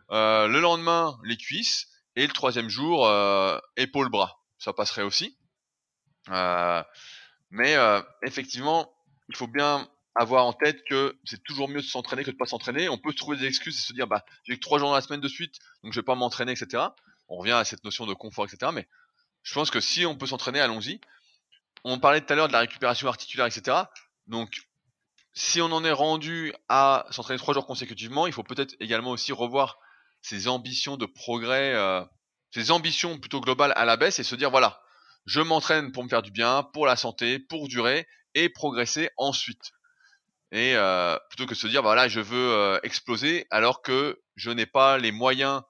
le lendemain les cuisses et le troisième jour, euh, épaule-bras. Ça passerait aussi. Euh, mais euh, effectivement, il faut bien avoir en tête que c'est toujours mieux de s'entraîner que de pas s'entraîner. On peut se trouver des excuses et se dire bah j'ai que trois jours dans la semaine de suite, donc je vais pas m'entraîner, etc. On revient à cette notion de confort, etc. Mais je pense que si on peut s'entraîner, allons-y. On parlait tout à l'heure de la récupération articulaire, etc. Donc si on en est rendu à s'entraîner trois jours consécutivement, il faut peut-être également aussi revoir ses ambitions de progrès, euh, ses ambitions plutôt globales à la baisse et se dire voilà, je m'entraîne pour me faire du bien, pour la santé, pour durer et progresser ensuite. Et euh, plutôt que se dire voilà, je veux euh, exploser alors que je n'ai pas les moyens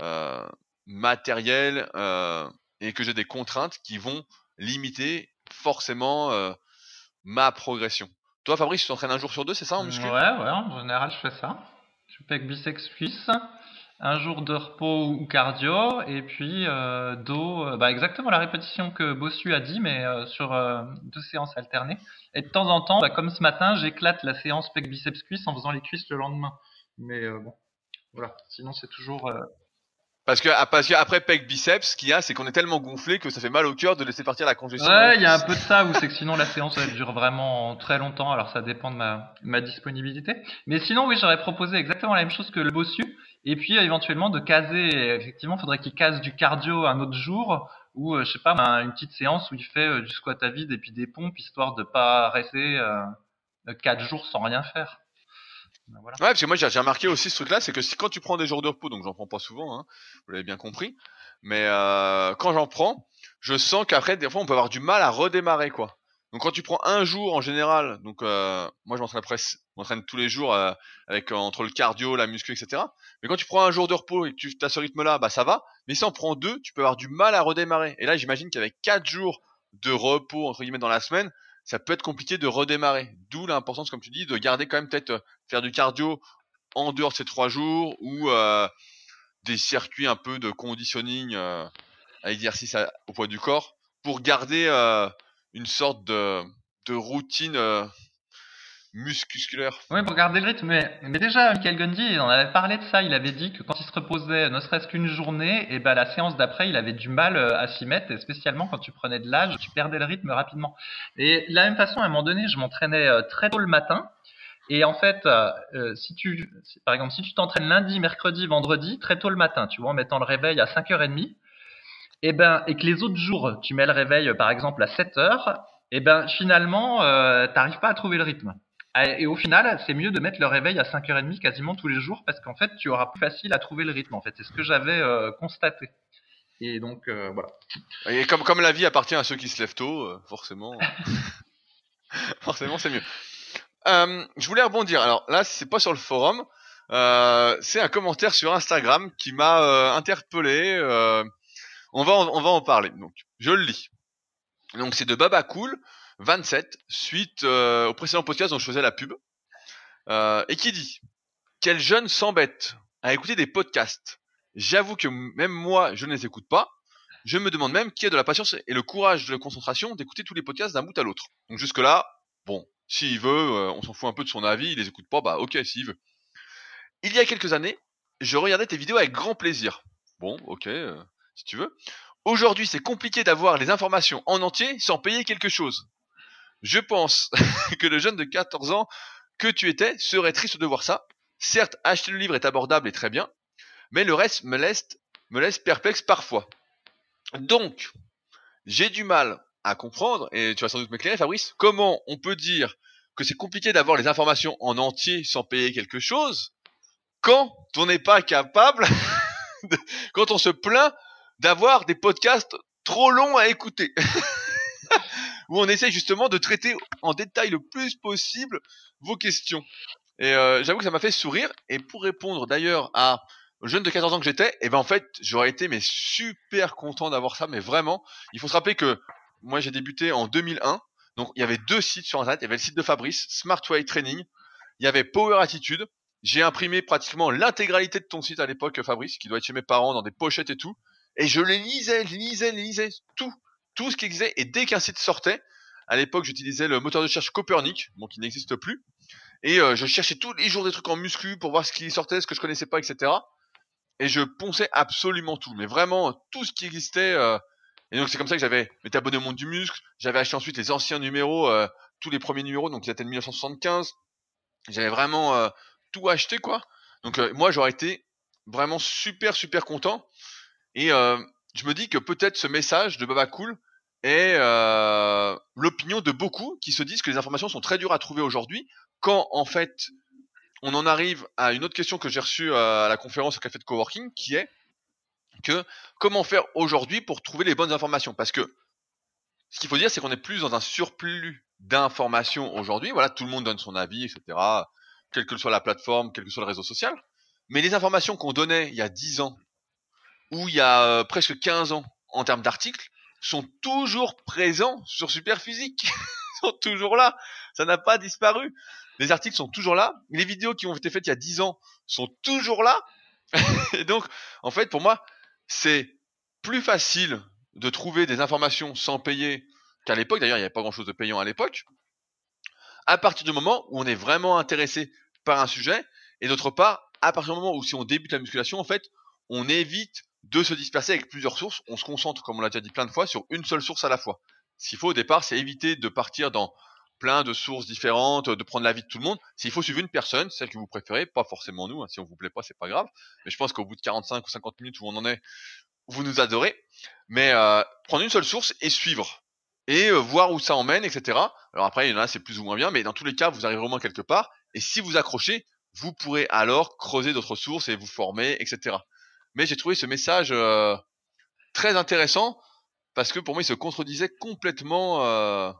euh, matériels et que j'ai des contraintes qui vont limiter forcément ma progression. Toi, Fabrice, tu t'entraînes un jour sur deux, c'est ça en muscu? Ouais, ouais, en général, je fais ça. Je fais biceps cuisse un jour de repos ou cardio, et puis euh, dos, euh, bah exactement la répétition que Bossu a dit, mais euh, sur euh, deux séances alternées. Et de temps en temps, bah, comme ce matin, j'éclate la séance pec biceps cuisse en faisant les cuisses le lendemain. Mais bon, voilà. Sinon, c'est toujours. Parce que, ah, parce qu'après pec biceps, ce qu'il y a, c'est qu'on est tellement gonflé que ça fait mal au cœur de laisser partir la congestion. Ouais, il y a un peu de ça, ou c'est que sinon la séance elle dure vraiment très longtemps, alors ça dépend de ma, ma disponibilité. Mais sinon, oui, j'aurais proposé exactement la même chose que le Bossu. Et puis éventuellement de caser, effectivement, faudrait qu'il case du cardio un autre jour ou euh, je sais pas, une petite séance où il fait euh, du squat à vide et puis des pompes histoire de pas rester euh, quatre jours sans rien faire. Ben voilà. Ouais, parce que moi j'ai remarqué aussi ce truc-là, c'est que si quand tu prends des jours de repos, donc j'en prends pas souvent, hein, vous l'avez bien compris, mais euh, quand j'en prends, je sens qu'après, des fois, on peut avoir du mal à redémarrer, quoi. Donc quand tu prends un jour en général, donc euh, moi je m'entraîne après, m'entraîne tous les jours euh, avec euh, entre le cardio, la muscu, etc. Mais quand tu prends un jour de repos et que tu as ce rythme-là, bah ça va. Mais si on prend deux, tu peux avoir du mal à redémarrer. Et là, j'imagine qu'avec quatre jours de repos entre guillemets dans la semaine, ça peut être compliqué de redémarrer. D'où l'importance, comme tu dis, de garder quand même peut-être faire du cardio en dehors de ces trois jours ou des circuits un peu de conditioning à exercice au poids du corps pour garder une sorte de, routine euh, musculaire. Oui, pour garder le rythme. Mais, déjà, Michael Gundy, il en avait parlé de ça. Il avait dit que quand il se reposait, ne serait-ce qu'une journée, et ben la séance d'après, il avait du mal euh, à s'y mettre. Et spécialement quand tu prenais de l'âge, tu perdais le rythme rapidement. Et de la même façon, à un moment donné, je m'entraînais euh, très tôt le matin. Et en fait, euh, si tu, par exemple, si tu t'entraînes lundi, mercredi, vendredi, très tôt le matin, tu vois, en mettant le réveil à 5h30, et eh ben et que les autres jours tu mets le réveil par exemple à 7 heures, et eh ben finalement euh, t'arrives pas à trouver le rythme. Et au final, c'est mieux de mettre le réveil à 5h30 quasiment tous les jours parce qu'en fait, tu auras plus facile à trouver le rythme. En fait, c'est ce que j'avais euh, constaté. Et donc euh, voilà. Et comme comme la vie appartient à ceux qui se lèvent tôt, euh, forcément, forcément c'est mieux. je voulais rebondir. Alors là, c'est pas sur le forum, c'est un commentaire sur Instagram qui m'a interpellé on va, en, on va en parler. Donc, je le lis. Donc, c'est de Baba Cool 27 suite euh, au précédent podcast dont je faisais la pub, euh, et qui dit quel jeune s'embête à écouter des podcasts. J'avoue que même moi, je ne les écoute pas. Je me demande même qui a de la patience et le courage de la concentration d'écouter tous les podcasts d'un bout à l'autre. Donc jusque là, bon, s'il veut, euh, on s'en fout un peu de son avis, il les écoute pas, bah ok, s'il veut. Il y a quelques années, je regardais tes vidéos avec grand plaisir. Bon, ok, si tu veux. Aujourd'hui, c'est compliqué d'avoir les informations en entier sans payer quelque chose. Je pense que le jeune de 14 ans que tu étais serait triste de voir ça. Certes, acheter le livre est abordable et très bien, mais le reste me laisse, me laisse perplexe parfois. Donc, j'ai du mal à comprendre, et tu vas sans doute m'éclairer Fabrice, comment on peut dire que c'est compliqué d'avoir les informations en entier sans payer quelque chose, quand on n'est pas capable, quand on se plaint d'avoir des podcasts trop longs à écouter. où on essaye justement de traiter en détail le plus possible vos questions. Et euh, j'avoue que ça m'a fait sourire. Et pour répondre d'ailleurs à jeune de 14 ans que j'étais, et eh ben en fait j'aurais été mais super content d'avoir ça. Mais vraiment, il faut se rappeler que moi j'ai débuté en 2001. Donc il y avait deux sites sur internet. Il y avait le site de Fabrice, Smart Way Training. Il y avait Power Attitude. J'ai imprimé pratiquement l'intégralité de ton site à l'époque, Fabrice, qui doit être chez mes parents dans des pochettes et tout. Et je les lisais, je lisais, lisais, tout, tout ce qui existait. Et dès qu'un site sortait, à l'époque, j'utilisais le moteur de recherche Copernic, bon, qui n'existe plus. Et euh, je cherchais tous les jours des trucs en muscu pour voir ce qui sortait, ce que je connaissais pas, etc. Et je ponçais absolument tout, mais vraiment tout ce qui existait. Euh, et donc c'est comme ça que j'avais été abonné au monde du muscle. J'avais acheté ensuite les anciens numéros, euh, tous les premiers numéros, donc ils étaient de 1975. J'avais vraiment tout acheté, quoi. Donc moi, j'aurais été vraiment super, super content. Et euh, je me dis que peut-être ce message de Baba Cool est euh, l'opinion de beaucoup qui se disent que les informations sont très dures à trouver aujourd'hui, quand en fait on en arrive à une autre question que j'ai reçue à la conférence au café de coworking, qui est que comment faire aujourd'hui pour trouver les bonnes informations? Parce que ce qu'il faut dire, c'est qu'on est plus dans un surplus d'informations aujourd'hui. Voilà, tout le monde donne son avis, etc. Quelle que soit la plateforme, quel que soit le réseau social. Mais les informations qu'on donnait il y a 10 ans où il y a euh, presque 15 ans en termes d'articles, sont toujours présents sur Superphysique. Sont toujours là. Ça n'a pas disparu. Les articles sont toujours là. Les vidéos qui ont été faites il y a 10 ans sont toujours là. Et donc, en fait, pour moi, c'est plus facile de trouver des informations sans payer qu'à l'époque. D'ailleurs, il n'y avait pas grand chose de payant à l'époque. À partir du moment où on est vraiment intéressé par un sujet. Et d'autre part, à partir du moment où si on débute la musculation, en fait, on évite de se disperser avec plusieurs sources. On se concentre, comme on l'a déjà dit plein de fois, sur une seule source à la fois. Ce faut au départ, c'est éviter de partir dans plein de sources différentes, de prendre l'avis de tout le monde. S'il faut suivre une personne, celle que vous préférez, pas forcément nous, hein, si on vous plaît pas, c'est pas grave. Mais je pense qu'au bout de 45 ou 50 minutes où on en est, vous nous adorez. Mais euh, prendre une seule source et suivre. Et euh, voir où ça emmène, etc. Alors après, il y en a, c'est plus ou moins bien, mais dans tous les cas, vous arriverez au moins quelque part. Et si vous accrochez, vous pourrez alors creuser d'autres sources et vous former, etc mais j'ai trouvé ce message euh, très intéressant parce que pour moi, il se contredisait complètement euh,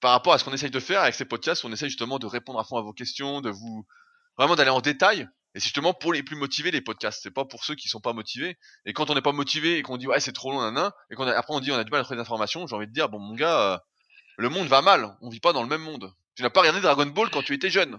par rapport à ce qu'on essaye de faire avec ces podcasts. On essaye justement de répondre à fond à vos questions, de vous vraiment d'aller en détail. Et c'est justement pour les plus motivés les podcasts. C'est pas pour ceux qui sont pas motivés. Et quand on n'est pas motivé et qu'on dit ouais c'est trop long, nan, et qu'on après on dit on a du mal à trouver des informations, j'ai envie de dire bon mon gars, euh, le monde va mal. On vit pas dans le même monde. Tu n'as pas regardé Dragon Ball quand tu étais jeune.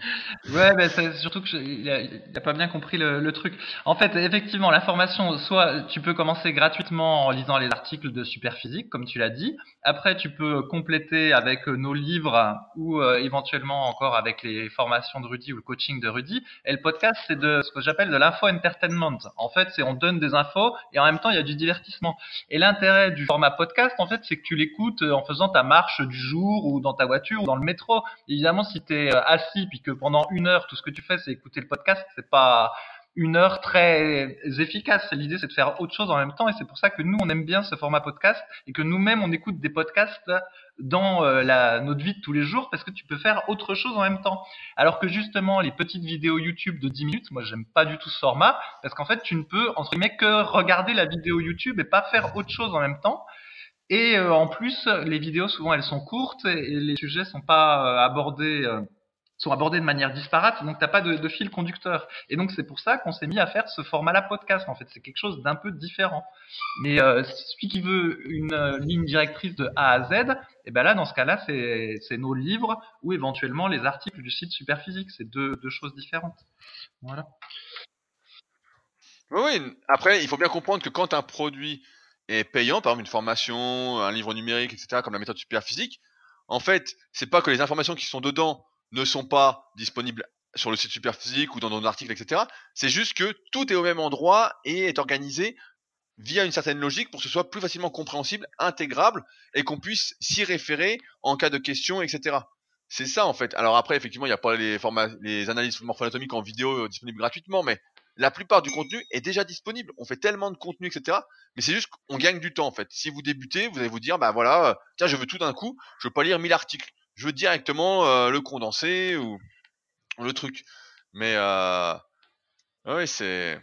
Ouais, mais c'est surtout que il a, pas bien compris le, truc. En fait, effectivement, la formation, soit tu peux commencer gratuitement en lisant les articles de Superphysique, comme tu l'as dit. Après, tu peux compléter avec nos livres ou euh, éventuellement encore avec les formations de Rudy ou le coaching de Rudy. Et le podcast, c'est de ce que j'appelle de l'info entertainment. En fait, c'est on donne des infos et en même temps, il y a du divertissement. Et l'intérêt du format podcast, en fait, c'est que tu l'écoutes en faisant ta marche du jour ou dans ta voiture ou dans le métro évidemment, si tu es euh, assis puis que pendant une heure, tout ce que tu fais, c'est écouter le podcast, c'est pas une heure très efficace. L'idée, c'est de faire autre chose en même temps, et c'est pour ça que nous, on aime bien ce format podcast, et que nous-mêmes, on écoute des podcasts dans euh, notre vie de tous les jours, parce que tu peux faire autre chose en même temps. Alors que justement, les petites vidéos YouTube de 10 minutes, moi, j'aime pas du tout ce format, parce qu'en fait, tu ne peux, entre guillemets, que regarder la vidéo YouTube et pas faire autre chose en même temps. Et euh, en plus, les vidéos souvent elles sont courtes et les sujets sont pas euh, abordés euh, sont abordés de manière disparate, donc t'as pas de, fil conducteur. Et donc c'est pour ça qu'on s'est mis à faire ce format-là podcast. En fait, c'est quelque chose d'un peu différent. Mais celui qui veut une ligne directrice de A à Z, et eh ben là dans ce cas-là, c'est nos livres ou éventuellement les articles du site Superphysique. C'est deux choses différentes. Voilà. Oui, après il faut bien comprendre que quand un produit est payant, par exemple une formation, un livre numérique, etc., comme la méthode super physique, en fait, c'est pas que les informations qui sont dedans ne sont pas disponibles sur le site super physique ou dans nos articles, etc. C'est juste que tout est au même endroit et est organisé via une certaine logique pour que ce soit plus facilement compréhensible, intégrable et qu'on puisse s'y référer en cas de questions, etc. C'est ça en fait. Alors après, effectivement, il n'y a pas les, les analyses morpho-anatomiques en vidéo disponibles gratuitement, mais la plupart du contenu est déjà disponible. On fait tellement de contenu, etc. Mais c'est juste qu'on gagne du temps en fait. Si vous débutez, vous allez vous dire, bah voilà, euh, tiens, je veux tout d'un coup, je veux pas lire 1000 articles. Je veux directement euh, le condenser ou le truc. Mais euh, oui, c'est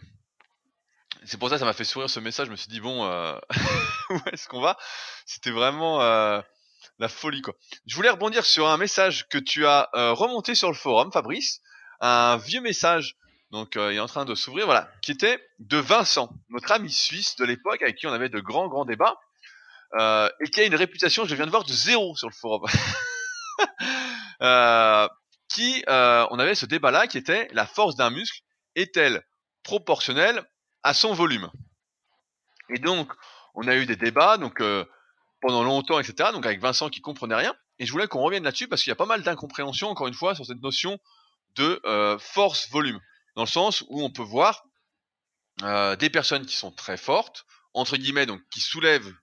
c'est pour ça que ça m'a fait sourire ce message. Je me suis dit bon, où est-ce qu'on va? C'était vraiment la folie quoi. Je voulais rebondir sur un message que tu as remonté sur le forum, Fabrice, un vieux message donc euh, il est en train de s'ouvrir, voilà, qui était de Vincent, notre ami suisse de l'époque avec qui on avait de grands grands débats, euh, et qui a une réputation, je viens de voir, de zéro sur le forum. euh, qui, on avait ce débat-là qui était la force d'un muscle est-elle proportionnelle à son volume? Et donc on a eu des débats, donc pendant longtemps, etc. Donc avec Vincent qui comprenait rien. Et je voulais qu'on revienne là-dessus parce qu'il y a pas mal d'incompréhension, encore une fois, sur cette notion de force-volume dans le sens où on peut voir euh, des personnes qui sont très fortes, entre guillemets, donc qui soulèvent,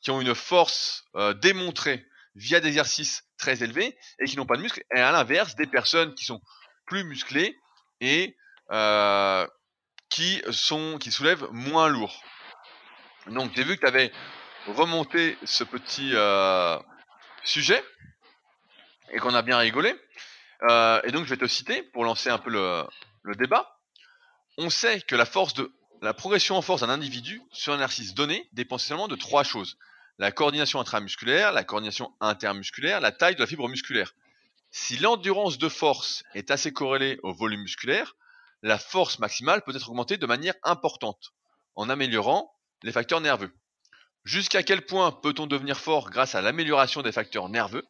qui ont une force euh, démontrée via des exercices très élevés et qui n'ont pas de muscles, et à l'inverse, des personnes qui sont plus musclées et euh, qui sont qui soulèvent moins lourd. Donc j'ai vu que tu avais remonté ce petit sujet et qu'on a bien rigolé. Et donc je vais te citer pour lancer un peu le, le débat, on sait que la progression en force d'un individu sur un exercice donné dépend essentiellement de trois choses. La coordination intramusculaire, la coordination intermusculaire, la taille de la fibre musculaire. Si l'endurance de force est assez corrélée au volume musculaire, la force maximale peut être augmentée de manière importante, en améliorant les facteurs nerveux. Jusqu'à quel point peut-on devenir fort grâce à l'amélioration des facteurs nerveux?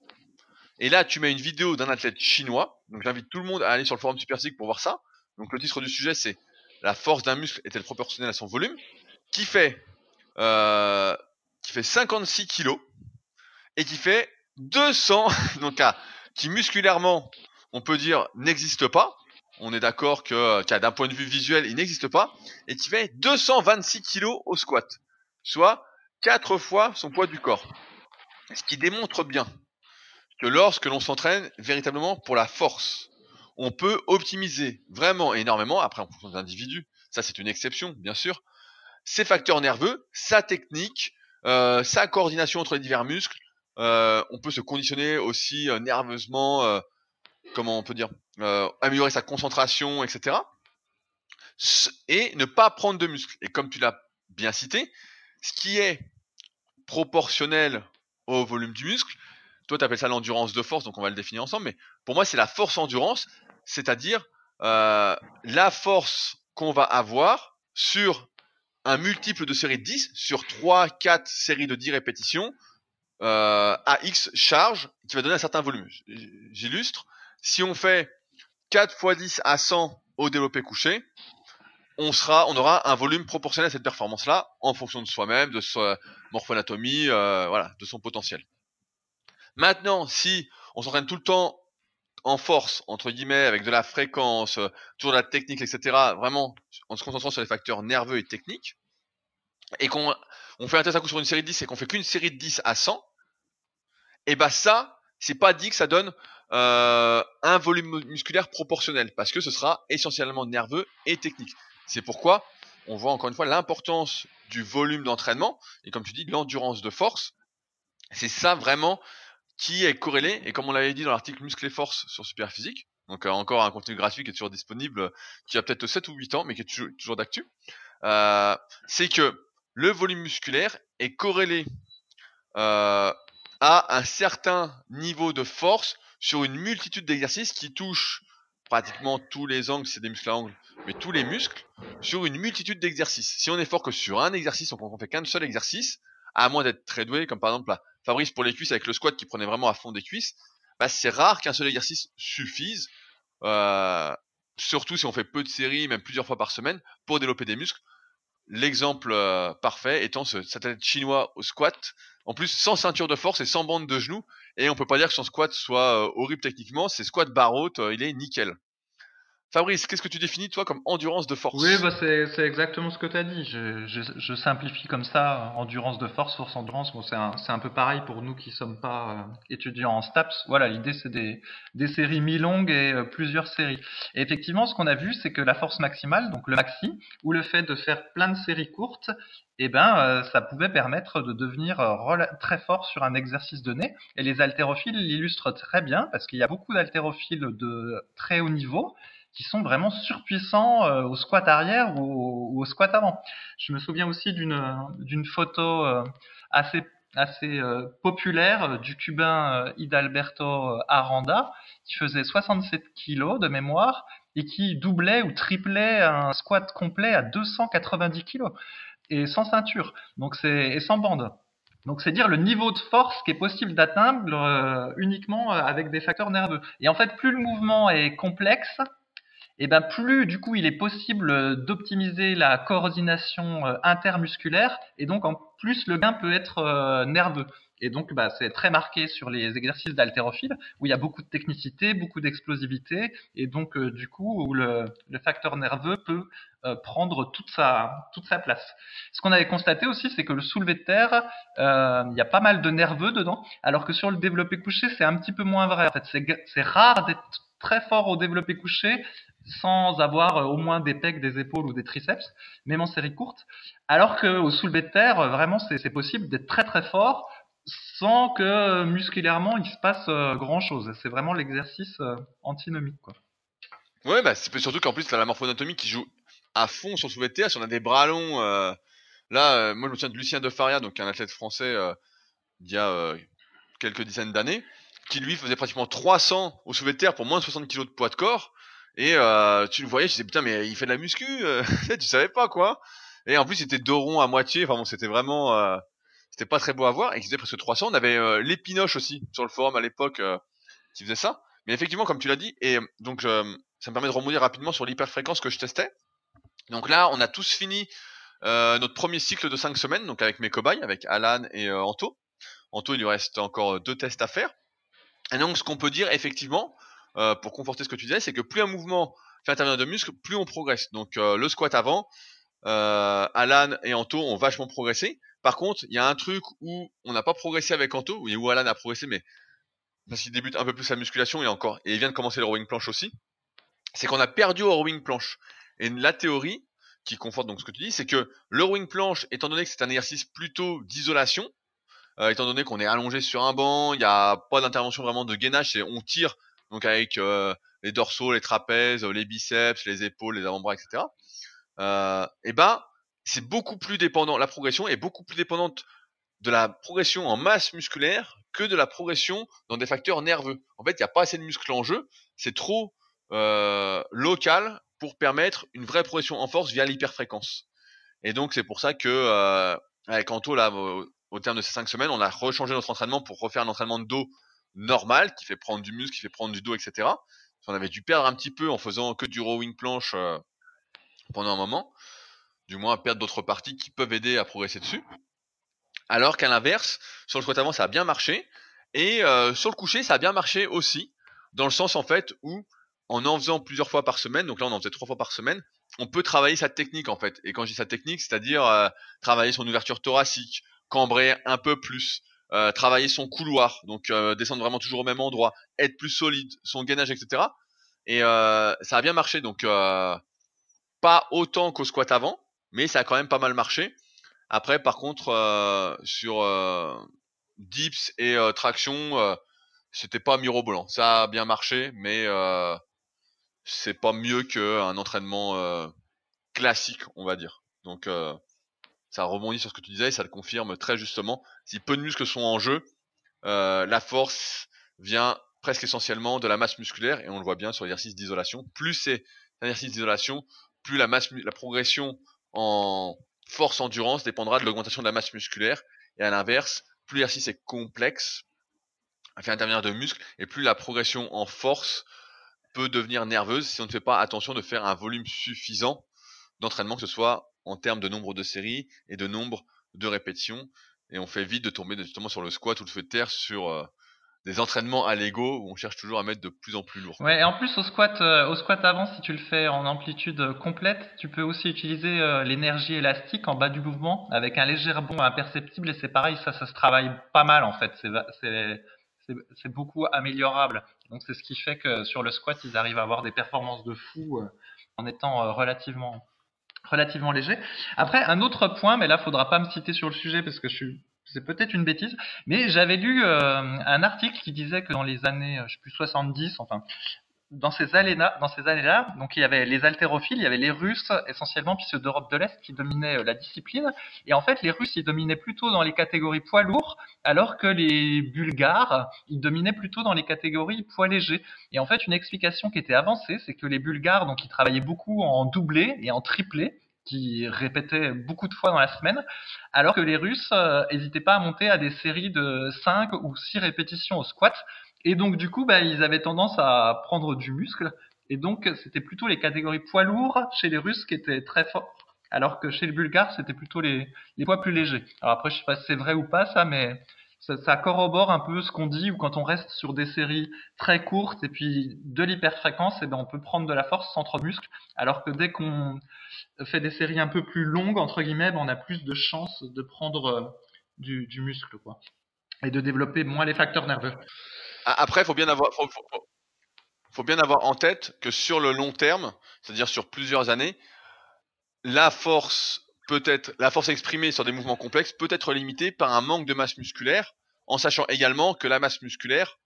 Et là, tu mets une vidéo d'un athlète chinois, donc j'invite tout le monde à aller sur le forum Superphysique pour voir ça. Donc le titre du sujet c'est la force d'un muscle est-elle proportionnelle à son volume? qui fait euh, qui fait 56 kilos et qui fait 200 donc qui musculairement on peut dire n'existe pas. On est d'accord que d'un point de vue visuel il n'existe pas et qui fait 226 kilos au squat soit 4 fois son poids du corps. Ce qui démontre bien que lorsque l'on s'entraîne véritablement pour la force on peut optimiser vraiment énormément, après en fonction des individus, ça c'est une exception bien sûr, ses facteurs nerveux, sa technique, euh, sa coordination entre les divers muscles, euh, on peut se conditionner aussi euh, nerveusement, comment on peut dire, améliorer sa concentration, etc. Et ne pas prendre de muscles. Et comme tu l'as bien cité, ce qui est proportionnelle au volume du muscle. Toi, tu appelles ça l'endurance de force, donc on va le définir ensemble. Mais pour moi, c'est la force endurance, c'est-à-dire euh, la force qu'on va avoir sur un multiple de série de 10, sur 3, 4 séries de 10 répétitions, euh, à X charge, qui va donner un certain volume. J'illustre. Si on fait 4 x 10 à 100 au développé couché, on sera, on aura un volume proportionnel à cette performance-là, en fonction de soi-même, de sa morphoanatomie, euh, voilà, de son potentiel. Maintenant, si on s'entraîne tout le temps en force, entre guillemets, avec de la fréquence, euh, toujours de la technique, etc., vraiment en se concentrant sur les facteurs nerveux et techniques, et qu'on on fait un test à coup sur une série de 10 et qu'on fait qu'une série de 10 à 100, et bah ça, c'est pas dit que ça donne euh, un volume musculaire proportionnel, parce que ce sera essentiellement nerveux et technique. C'est pourquoi on voit encore une fois l'importance du volume d'entraînement, et comme tu dis, l'endurance de force. C'est ça vraiment qui est corrélé, et comme on l'avait dit dans l'article Muscle et Force sur Superphysique, donc euh, encore un contenu gratuit qui est toujours disponible, qui a peut-être 7 ou 8 ans, mais qui est toujours, d'actu, euh, c'est que le volume musculaire est corrélé euh, à un certain niveau de force sur une multitude d'exercices qui touchent pratiquement tous les angles, c'est des muscles à angles, mais tous les muscles, sur une multitude d'exercices. Si on est fort que sur un exercice, on fait qu'un seul exercice, à moins d'être très doué, comme par exemple Fabrice pour les cuisses avec le squat qui prenait vraiment à fond des cuisses, bah c'est rare qu'un seul exercice suffise, euh, surtout si on fait peu de séries, même plusieurs fois par semaine, pour développer des muscles. L'exemple euh, parfait étant ce satellite chinois au squat, en plus sans ceinture de force et sans bande de genoux, et on peut pas dire que son squat soit euh, horrible techniquement, c'est squat barre haute, il est nickel. Fabrice, qu'est-ce que tu définis toi comme endurance de force? Oui, bah c'est exactement ce que tu as dit. Je, simplifie comme ça, endurance de force, force endurance. Bon, c'est un, un, peu pareil pour nous qui sommes pas euh, étudiants en STAPS. Voilà, l'idée c'est des, des séries mi-longues et euh, plusieurs séries. Et effectivement, ce qu'on a vu, c'est que la force maximale, donc le maxi, ou le fait de faire plein de séries courtes, eh ben, euh, ça pouvait permettre de devenir très fort sur un exercice donné. Et les haltérophiles l'illustrent très bien parce qu'il y a beaucoup d'haltérophiles de très haut niveau qui sont vraiment surpuissants euh, au squat arrière ou, au squat avant. Je me souviens aussi d'une d'une photo euh, assez assez euh, populaire du cubain Hidalberto Aranda qui faisait 67 kilos de mémoire et qui doublait ou triplait un squat complet à 290 kilos et sans ceinture donc c'est et sans bande donc c'est dire le niveau de force qui est possible d'atteindre uniquement avec des facteurs nerveux. Et en fait, plus le mouvement est complexe, et ben plus du coup il est possible euh, d'optimiser la coordination euh, intermusculaire et donc en plus le gain peut être euh, nerveux. Et donc, bah, c'est très marqué sur les exercices d'haltérophile, où il y a beaucoup de technicité, beaucoup d'explosivité, et donc, du coup, où le, facteur nerveux peut prendre toute sa, toute sa place. Ce qu'on avait constaté aussi, c'est que le soulevé de terre, il y a pas mal de nerveux dedans, alors que sur le développé couché, c'est un petit peu moins vrai. En fait, c'est rare d'être très fort au développé couché sans avoir euh, au moins des pecs, des épaules ou des triceps, même en série courte. Alors qu'au soulevé de terre, euh, vraiment, c'est possible d'être très très fort sans que euh, musculairement il se passe grand chose. C'est vraiment l'exercice antinomique. Quoi. Ouais, bah, c'est surtout qu'en plus, tu as la morphoanatomie qui joue à fond sur le soulevé de terre. Si on a des bras longs, là, moi je me souviens de Lucien Defaria, donc un athlète français d'il y a quelques dizaines d'années, qui lui faisait pratiquement 300 au soulevé de terre pour moins de 60 kg de poids de corps. Et euh, tu le voyais, tu disais putain mais il fait de la muscu, euh, tu savais pas quoi. Et en plus c'était doron à moitié, enfin bon c'était vraiment, euh, c'était pas très beau à voir. Et il faisait presque 300. On avait l'épinoche aussi sur le forum à l'époque qui faisait ça. Mais effectivement comme tu l'as dit, et donc ça me permet de rebondir rapidement sur l'hyperfréquence que je testais. Donc là on a tous fini notre premier cycle de 5 semaines, donc avec mes cobayes, avec Alan et Anto. Anto il lui reste encore deux tests à faire. Et donc ce qu'on peut dire effectivement, euh, pour conforter ce que tu disais, c'est que plus un mouvement fait intervenir de muscles, plus on progresse. Donc euh, le squat avant, euh, Alan et Anto ont vachement progressé. Par contre, il y a un truc où on n'a pas progressé avec Anto, où Alan a progressé, mais parce qu'il débute un peu plus sa musculation et encore, et il vient de commencer le rowing planche aussi, c'est qu'on a perdu au rowing planche. Et la théorie, qui conforte donc ce que tu dis, c'est que le rowing planche, étant donné que c'est un exercice plutôt d'isolation, étant donné qu'on est allongé sur un banc, il n'y a pas d'intervention vraiment de gainage, et on tire donc avec euh, les dorsaux, les trapèzes, les biceps, les épaules, les avant-bras, etc. Euh, et ben c'est beaucoup plus dépendant, la progression est beaucoup plus dépendante de la progression en masse musculaire que de la progression dans des facteurs nerveux. En fait, il n'y a pas assez de muscles en jeu, c'est trop euh, local pour permettre une vraie progression en force via l'hyperfréquence. Et donc c'est pour ça que euh, là, au, terme de ces cinq semaines, on a rechangé notre entraînement pour refaire un entraînement de dos normal qui fait prendre du muscle, qui fait prendre du dos, etc. On avait dû perdre un petit peu en faisant que du rowing planche euh, pendant un moment, du moins perdre d'autres parties qui peuvent aider à progresser dessus. Alors qu'à l'inverse, sur le squat avant, ça a bien marché. Et euh, sur le coucher, ça a bien marché aussi, dans le sens en fait où en en faisant plusieurs fois par semaine, donc là on en faisait trois fois par semaine, on peut travailler sa technique en fait. Et quand je dis sa technique, c'est-à-dire euh, travailler son ouverture thoracique, cambrer un peu plus, euh, travailler son couloir, donc descendre vraiment toujours au même endroit, être plus solide, son gainage, etc. Et ça a bien marché, donc pas autant qu'au squat avant, mais ça a quand même pas mal marché. Après, par contre, euh, sur euh, dips et euh, traction, c'était pas mirobolant. Ça a bien marché, mais c'est pas mieux qu'un entraînement classique, on va dire. Donc, ça rebondit sur ce que tu disais et ça le confirme très justement. Si peu de muscles sont en jeu, la force vient presque essentiellement de la masse musculaire et on le voit bien sur l'exercice d'isolation. Plus c'est un exercice d'isolation, plus la masse, la progression en force endurance dépendra de l'augmentation de la masse musculaire. Et à l'inverse, plus l'exercice est complexe, à faire intervenir de muscles, et plus la progression en force peut devenir nerveuse si on ne fait pas attention de faire un volume suffisant d'entraînement, que ce soit en termes de nombre de séries et de nombre de répétitions. Et on fait vite de tomber justement sur le squat ou le feu de terre sur euh, des entraînements à l'ego où on cherche toujours à mettre de plus en plus lourd. Ouais, et en plus au squat, euh, au squat avant, si tu le fais en amplitude complète, tu peux aussi utiliser euh, l'énergie élastique en bas du mouvement avec un léger rebond imperceptible et c'est pareil, ça, ça se travaille pas mal en fait. C'est, c'est, beaucoup améliorable. Donc c'est ce qui fait que sur le squat, ils arrivent à avoir des performances de fou euh, en étant relativement relativement léger. Après, un autre point, mais là, faudra pas me citer sur le sujet parce que je suis c'est peut-être une bêtise, mais j'avais lu euh, un article qui disait que dans les années, euh, je sais plus 70, enfin, dans ces années-là, dans ces années-là, donc il y avait les haltérophiles, il y avait les Russes essentiellement, puis ceux d'Europe de l'Est qui dominaient euh, la discipline. Et en fait, les Russes, ils dominaient plutôt dans les catégories poids lourds, alors que les Bulgares, ils dominaient plutôt dans les catégories poids légers. Et en fait, une explication qui était avancée, c'est que les Bulgares, donc ils travaillaient beaucoup en doublé et en triplé, qui répétaient beaucoup de fois dans la semaine, alors que les Russes n'hésitaient euh, pas à monter à des séries de 5 ou 6 répétitions au squat. Et donc du coup, bah, ils avaient tendance à prendre du muscle. Et donc c'était plutôt les catégories poids lourds chez les Russes qui étaient très forts, alors que chez les Bulgares, c'était plutôt les, poids plus légers. Alors après, je sais pas si c'est vrai ou pas ça, mais ça, corrobore un peu ce qu'on dit, ou quand on reste sur des séries très courtes et puis de l'hyperfréquence, eh ben on peut prendre de la force sans trop de muscle, alors que dès qu'on fait des séries un peu plus longues, entre guillemets, ben, on a plus de chances de prendre euh, du, du, muscle, quoi, et de développer moins les facteurs nerveux. Après, faut bien avoir, faut, bien avoir en tête que sur le long terme, c'est-à-dire sur plusieurs années, la force peut-être la force exprimée sur des mouvements complexes peut être limitée par un manque de masse musculaire, en sachant également que la masse musculaire,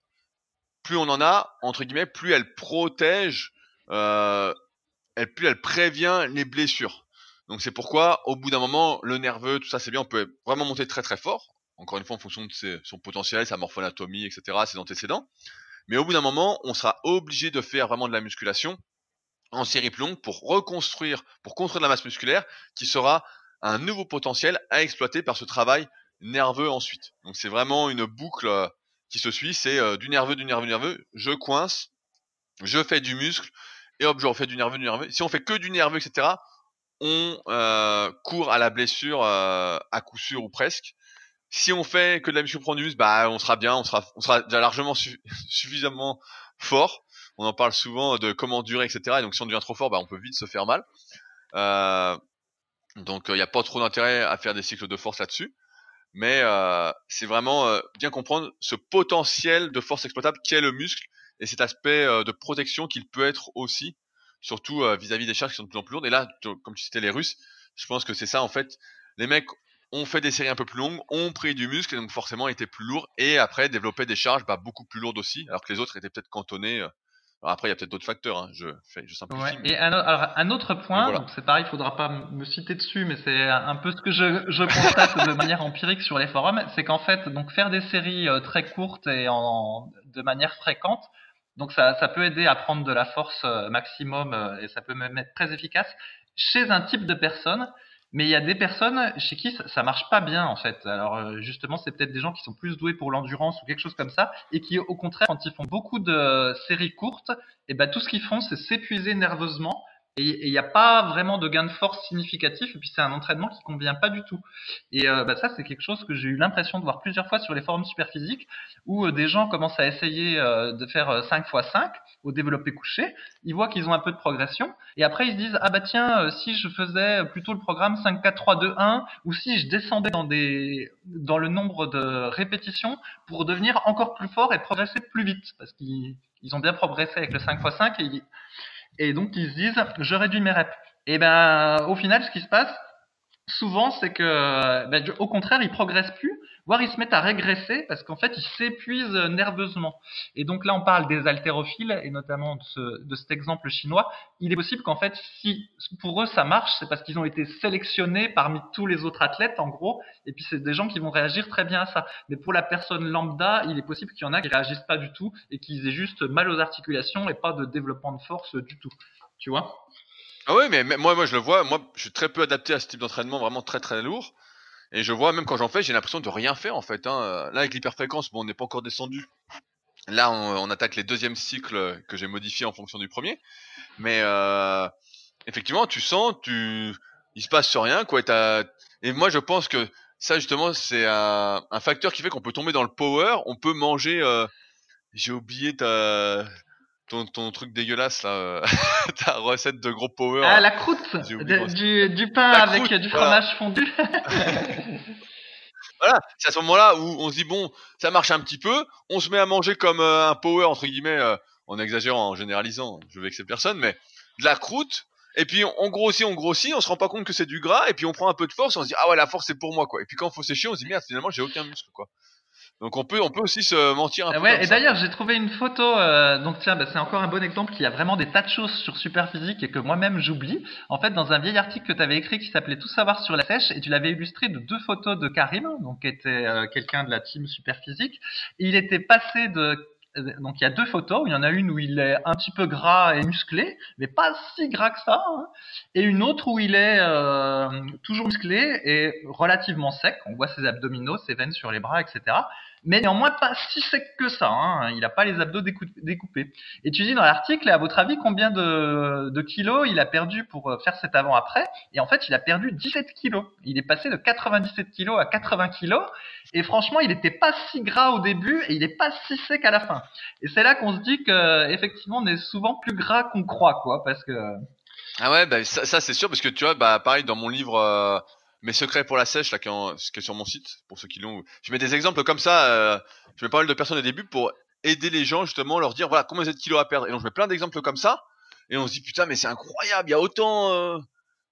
plus on en a, entre guillemets, plus elle protège, euh, plus elle prévient les blessures. Donc c'est pourquoi, au bout d'un moment, le nerveux, tout ça c'est bien, on peut vraiment monter très très fort, encore une fois en fonction de son potentiel, sa morphoanatomie, etc., ses antécédents. Mais au bout d'un moment, on sera obligé de faire vraiment de la musculation en série longue pour reconstruire, pour construire de la masse musculaire qui sera un nouveau potentiel à exploiter par ce travail nerveux ensuite. Donc c'est vraiment une boucle euh, qui se suit, c'est euh, du nerveux, du nerveux, du nerveux, je coince, je fais du muscle, et hop, je refais du nerveux, du nerveux. Si on fait que du nerveux, etc., on euh, court à la blessure à coup sûr ou presque. Si on fait que de la du muscle, bah on sera bien, on sera, on sera déjà largement suffisamment fort on en parle souvent de comment durer, etc. Et donc si on devient trop fort, bah, on peut vite se faire mal. Euh, donc il euh, n'y a pas trop d'intérêt à faire des cycles de force là-dessus. Mais euh, c'est vraiment bien comprendre ce potentiel de force exploitable qu'est le muscle et cet aspect de protection qu'il peut être aussi, surtout vis-à-vis des charges qui sont de plus en plus lourdes. Et là, comme tu citais les Russes, je pense que c'est ça en fait. Les mecs ont fait des séries un peu plus longues, ont pris du muscle et donc forcément étaient plus lourds et après développaient des charges bah, beaucoup plus lourdes aussi, alors que les autres étaient peut-être cantonnés Alors après, il y a peut-être d'autres facteurs. Hein. Je, fais, je simplifie. Ouais. mais- Et un, o- alors, un autre point, voilà. c'est pareil, il faudra pas me citer dessus, mais c'est un peu ce que je, je constate de manière empirique sur les forums, c'est qu'en fait, donc faire des séries euh, très courtes et en, de manière fréquente, donc ça, ça peut aider à prendre de la force euh, maximum euh, et ça peut même être très efficace chez un type de personne. Mais il y a des personnes chez qui ça, ça marche pas bien en fait. Alors euh, justement, c'est peut-être des gens qui sont plus doués pour l'endurance ou quelque chose comme ça, et qui au contraire, quand ils font beaucoup de séries courtes, et ben tout ce qu'ils font, c'est s'épuiser nerveusement. Et il n'y a pas vraiment de gain de force significatif. Et puis c'est un entraînement qui convient pas du tout. Et euh, bah, ça, c'est quelque chose que j'ai eu l'impression de voir plusieurs fois sur les forums superphysiques, où euh, des gens commencent à essayer euh, de faire euh, 5 x 5 au développé couché. Ils voient qu'ils ont un peu de progression. Et après, ils se disent, ah bah tiens, euh, si je faisais plutôt le programme 5, 4, 3, 2, 1, ou si je descendais dans, des, dans le nombre de répétitions pour devenir encore plus fort et progresser plus vite. Parce qu'ils ils ont bien progressé avec le 5 x 5 et, ils- et donc ils se disent, je réduis mes reps. Et ben, au final, ce qui se passe, souvent, c'est que, ben, au contraire, ils progressent plus, voire ils se mettent à régresser parce qu'en fait, ils s'épuisent nerveusement. Et donc là, on parle des haltérophiles et notamment de, de cet exemple chinois. Il est possible qu'en fait, si pour eux ça marche, c'est parce qu'ils ont été sélectionnés parmi tous les autres athlètes, en gros. Et puis c'est des gens qui vont réagir très bien à ça. Mais pour la personne lambda, il est possible qu'il y en a qui réagissent pas du tout et qu'ils aient juste mal aux articulations et pas de développement de force du tout. Tu vois? Ah mais, mais moi, moi, je le vois. Moi, je suis très peu adapté à ce type d'entraînement, vraiment très très lourd. Et je vois, même quand j'en fais, j'ai l'impression de rien faire en fait. Hein. Là, avec l'hyperfréquence, bon, on n'est pas encore descendu. Là, on, attaque les deuxièmes cycles que j'ai modifiés en fonction du premier. Mais euh, effectivement, tu sens, tu, il se passe rien, quoi. Et moi, je pense que ça, justement, c'est un, un facteur qui fait qu'on peut tomber dans le power. On peut manger. euh, J'ai oublié ta, ton, ton truc dégueulasse là, euh, ta recette de gros power. Ah, la croûte de- du, du pain La avec croûte, du voilà. fromage fondu. Voilà, c'est à ce moment-là où on se dit bon, ça marche un petit peu, on se met à manger comme euh, un power entre guillemets, euh, en exagérant, en généralisant, je vais vexer personne, mais de la croûte. Et puis on, on grossit, on grossit, on se rend pas compte que c'est du gras, et puis on prend un peu de force, on se dit ah ouais la force c'est pour moi quoi. Et puis quand faut sécher, on se dit merde finalement j'ai aucun muscle quoi. Donc on peut, on peut aussi se mentir un Ah peu. ouais, et d'ailleurs, j'ai trouvé une photo. euh, donc tiens, bah, c'est encore un bon exemple qu'il y a vraiment des tas de choses sur Superphysique et que moi-même j'oublie. En fait, dans un vieil article que tu avais écrit qui s'appelait Tout savoir sur la sèche, et tu l'avais illustré de deux photos de Karim, donc qui était euh, quelqu'un de la team Superphysique. Il était passé de donc il y a deux photos, il y en a une où il est un petit peu gras et musclé, mais pas si gras que ça, hein. et une autre où il est euh, toujours musclé et relativement sec. On voit ses abdominaux, ses veines sur les bras, etc mais néanmoins pas si sec que ça. Hein. Il n'a pas les abdos décou- découpés. Et tu dis dans l'article, à votre avis, combien de, kilos il a perdu pour euh, faire cet avant-après? Et en fait, il a perdu 17 kilos. Il est passé de 97 kilos à 80 kilos. Et franchement, il n'était pas si gras au début et il n'est pas si sec à la fin. Et c'est là qu'on se dit que effectivement, on est souvent plus gras qu'on croit, quoi, parce que Ah ouais, bah, ça, ça, c'est sûr parce que tu vois, bah pareil dans mon livre euh, Mes secrets pour la sèche là qui en- qui est sur mon site pour ceux qui l'ont. Je mets des exemples comme ça. euh, je mets pas mal de personnes au début pour aider les gens justement leur dire voilà combien vous êtes kilos à perdre. Et donc je mets plein d'exemples comme ça et on se dit putain mais c'est incroyable, il y a autant, euh,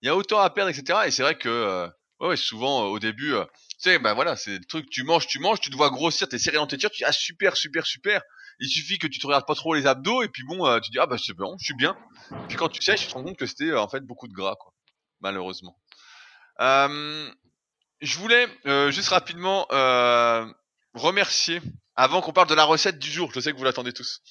il y a autant à perdre etc. Et c'est vrai que euh, ouais, souvent euh, au début, euh, tu sais bah voilà c'est le truc tu manges tu manges tu te vois grossir t'es serré dans tes tu dis ah super super super. Il suffit que tu te regardes pas trop les abdos et puis bon euh, tu dis ah bah c'est bon je suis bien. Puis quand tu sèches, tu te rends compte que c'était en fait beaucoup de gras, quoi. Malheureusement. Euh, je voulais euh, juste rapidement euh, remercier, avant qu'on parle de la recette du jour, je sais que vous l'attendez tous,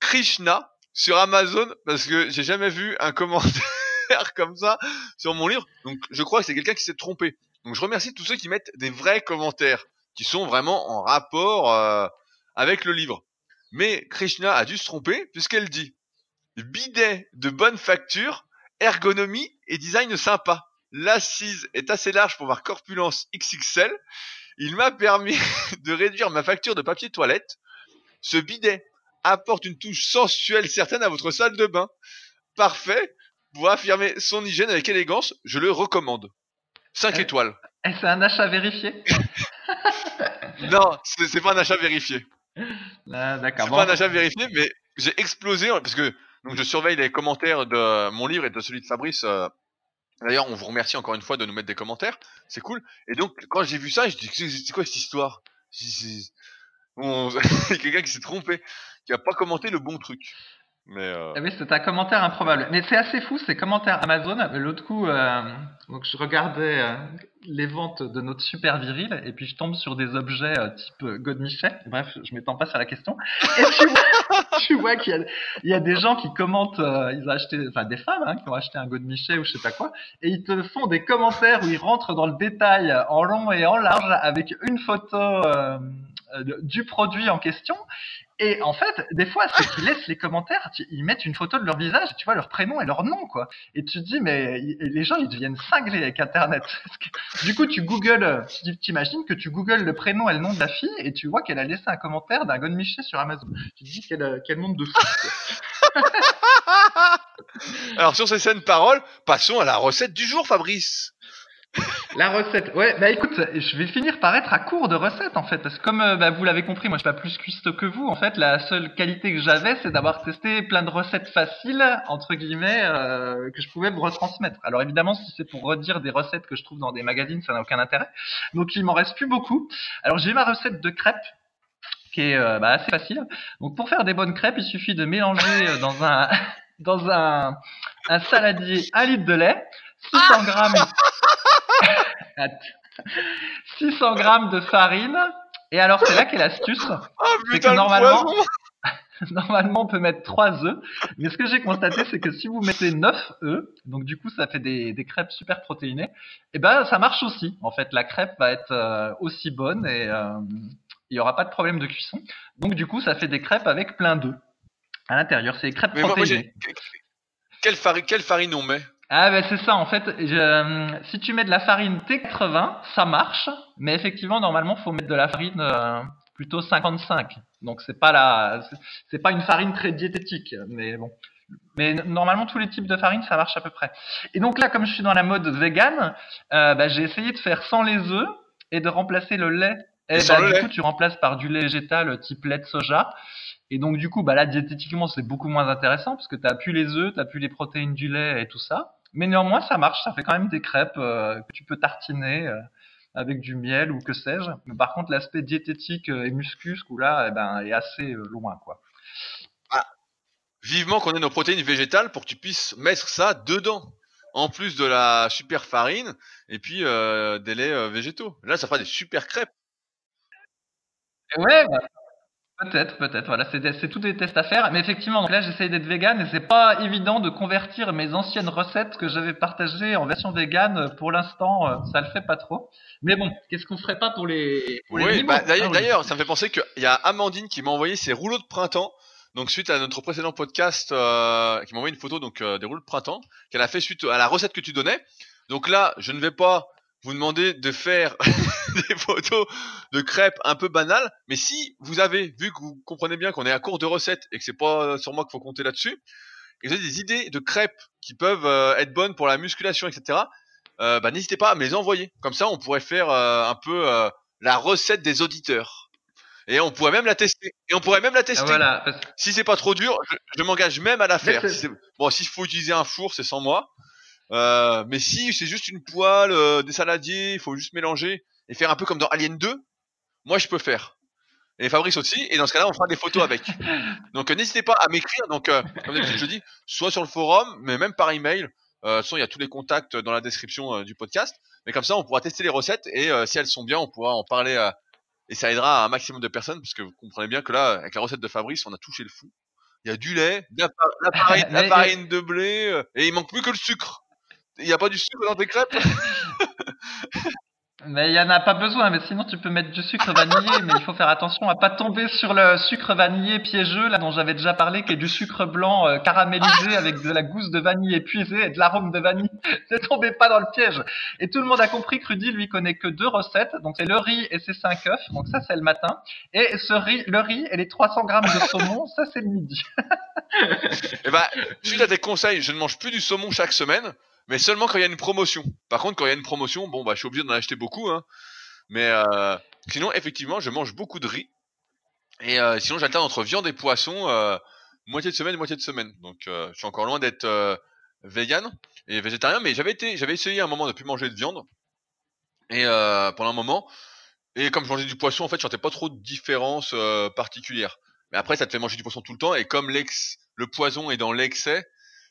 Krishna sur Amazon, parce que j'ai jamais vu un commentaire comme ça sur mon livre. Donc je crois que c'est quelqu'un qui s'est trompé. Donc je remercie tous ceux qui mettent des vrais commentaires, qui sont vraiment en rapport avec le livre. Mais Krishna a dû se tromper, puisqu'elle dit bidet de bonne facture, ergonomie et design sympa. L'assise est assez large pour voir corpulence XXL. Il m'a permis de réduire ma facture de papier toilette. Ce bidet apporte une touche sensuelle certaine à votre salle de bain. Parfait pour affirmer son hygiène avec élégance. Je le recommande. 5 Euh, étoiles. c'est un achat vérifié? Non, c'est pas un achat vérifié. Ah, D'accord. C'est Bon. pas un achat vérifié, mais j'ai explosé parce que donc je surveille les commentaires de mon livre et de celui de Fabrice. euh, D'ailleurs, on vous remercie encore une fois de nous mettre des commentaires, c'est cool. Et donc, quand j'ai vu ça, je dis c'est quoi cette histoire? C'est- quelqu'un qui s'est trompé. qui a pas commenté le bon truc. Mais euh... Oui, c'est un commentaire improbable. Mais c'est assez fou ces commentaires Amazon. L'autre coup, euh, donc je regardais euh, les ventes de notre super viril et puis je tombe sur des objets euh, type Godmichet. Bref, je m'étends pas sur la question. Et tu vois, qu'il y a, des gens qui commentent, euh, ils ont acheté, enfin des femmes hein, qui ont acheté un Godmichet ou je sais pas quoi, et ils te font des commentaires où ils rentrent dans le détail en long et en large avec une photo euh, du produit en question et en fait, des fois, c'est qu'ils laissent les commentaires, ils mettent une photo de leur visage, tu vois leur prénom et leur nom, quoi. Et tu te dis, mais les gens, ils deviennent cinglés avec Internet. Du coup, tu googles, tu t'imagines que tu googles le prénom et le nom de la fille et tu vois qu'elle a laissé un commentaire d'un Godmichet sur Amazon. Tu te dis, quel, quel monde de fou. Alors sur ces scènes paroles, passons à la recette du jour, Fabrice. La recette. Ouais, bah écoute, je vais finir par être à court de recettes en fait, parce que comme euh, bah, vous l'avez compris, moi je suis pas plus cuistot que vous. En fait, la seule qualité que j'avais, c'est d'avoir testé plein de recettes faciles entre guillemets euh, que je pouvais vous retransmettre. Alors évidemment, si c'est pour redire des recettes que je trouve dans des magazines, ça n'a aucun intérêt. Donc il m'en reste plus beaucoup. Alors j'ai ma recette de crêpes qui est euh, bah, assez facile. Donc pour faire des bonnes crêpes, il suffit de mélanger euh, dans un dans un, un saladier un litre de lait, 600 grammes 600 grammes de farine. Et alors, c'est là qu'est l'astuce. Ah C'est que le normalement- on peut mettre 3 œufs. Mais ce que j'ai constaté, c'est que si vous mettez 9 œufs, donc du coup, ça fait des, des crêpes super protéinées, et ben, ça marche aussi. En fait, la crêpe va être euh, aussi bonne et euh, il n'y aura pas de problème de cuisson. Donc, du coup, ça fait des crêpes avec plein d'œufs à l'intérieur. C'est des crêpes Mais moi, moi, protéinées. j'ai... Quelle farine, quelle farine on met? Ah ben c'est ça en fait. Je- euh, si tu mets de la farine T80, ça marche, mais effectivement normalement faut mettre de la farine euh, plutôt 55. Donc c'est pas la, c'est- pas une farine très diététique, mais bon. Mais normalement tous les types de farine ça marche à peu près. Et donc là comme je suis dans la mode vegan, euh, bah, j'ai essayé de faire sans les œufs et de remplacer le lait. Et, Et sans bah, le du lait. coup tu remplaces par du lait végétal type lait de soja. Et donc du coup, bah là diététiquement c'est beaucoup moins intéressant parce que t'as plus les œufs, t'as plus les protéines du lait et tout ça. Mais néanmoins ça marche, ça fait quand même des crêpes euh, que tu peux tartiner euh, avec du miel ou que sais-je. Mais par contre l'aspect diététique euh, et muscu, ce coup-là, eh ben, est assez loin quoi. Vivement qu'on ait nos protéines végétales pour que tu puisses mettre ça dedans. En plus de la super farine et puis euh, des laits végétaux. Là, ça fera des super crêpes. Ouais, bah, peut-être, peut-être. Voilà, c'est tous des tests à faire. Mais effectivement, donc là, j'essaye d'être vegan et c'est pas évident de convertir mes anciennes recettes que j'avais partagées en version vegan. Pour l'instant, euh, ça le fait pas trop. Mais bon, qu'est-ce qu'on ferait pas pour les, pour Oui, bah, d'ailleurs, Ah oui. d'ailleurs, ça me fait penser qu'il y a Amandine qui m'a envoyé ses rouleaux de printemps. Donc suite à notre précédent podcast, euh, qui m'a envoyé une photo donc euh, des rouleaux de printemps qu'elle a fait suite à la recette que tu donnais. Donc là, je ne vais pas vous demander de faire des photos de crêpes un peu banales, mais si vous avez vu que vous comprenez bien qu'on est à court de recettes et que c'est pas sur moi qu'il faut compter là-dessus, et que vous avez des idées de crêpes qui peuvent euh, être bonnes pour la musculation, etc. Euh, bah, n'hésitez pas à me les envoyer. Comme ça, on pourrait faire euh, un peu la recette des auditeurs. Et on pourrait même la tester. Et on pourrait même la tester. voilà, Si c'est pas trop dur, je, je m'engage même à la faire. Si bon, s'il faut utiliser un four, c'est sans moi. Euh, mais si c'est juste une poêle, euh, des saladiers, il faut juste mélanger et faire un peu comme dans Alien 2, moi je peux faire. Et Fabrice aussi. Et dans ce cas-là, on fera des photos avec. Donc euh, n'hésitez pas à m'écrire. Donc euh, comme d'habitude, je dis, soit sur le forum, mais même par email. Euh, de toute façon, il y a tous les contacts dans la description du podcast. Mais comme ça, on pourra tester les recettes et si elles sont bien, on pourra en parler. et ça aidera à un maximum de personnes parce que vous comprenez bien que là, avec la recette de Fabrice, on a touché le fou. Il y a du lait, de la, la farine, la farine de blé, euh, et il manque plus que le sucre. Il n'y a pas du sucre dans tes crêpes mais il y en a pas besoin. Mais sinon, tu peux mettre du sucre vanillé, mais il faut faire attention à pas tomber sur le sucre vanillé piégeux là dont j'avais déjà parlé, qui est du sucre blanc euh, caramélisé avec de la gousse de vanille épuisée et de l'arôme de vanille. ne tombez pas dans le piège. Et tout le monde a compris que Rudy lui connaît que deux recettes. Donc c'est le riz et ses cinq œufs. Donc ça c'est le matin. Et ce riz, le riz et les 300 grammes de saumon, ça c'est le midi. Eh ben, suite à tes conseils, je ne mange plus du saumon chaque semaine, mais seulement quand il y a une promotion. Par contre, quand il y a une promotion, bon, bah, je suis obligé d'en acheter beaucoup, hein. Mais euh, sinon, effectivement, je mange beaucoup de riz. Et euh, sinon, j'alterne entre viande et poisson, euh, moitié de semaine, moitié de semaine. Donc, je suis encore loin d'être vegan et végétarien, mais j'avais été, j'avais essayé à un moment de plus manger de viande. Et pendant un moment, et comme je mangeais du poisson, en fait, je sentais pas trop de différence particulière. Mais après, ça te fait manger du poisson tout le temps. Et comme le poison est dans l'excès,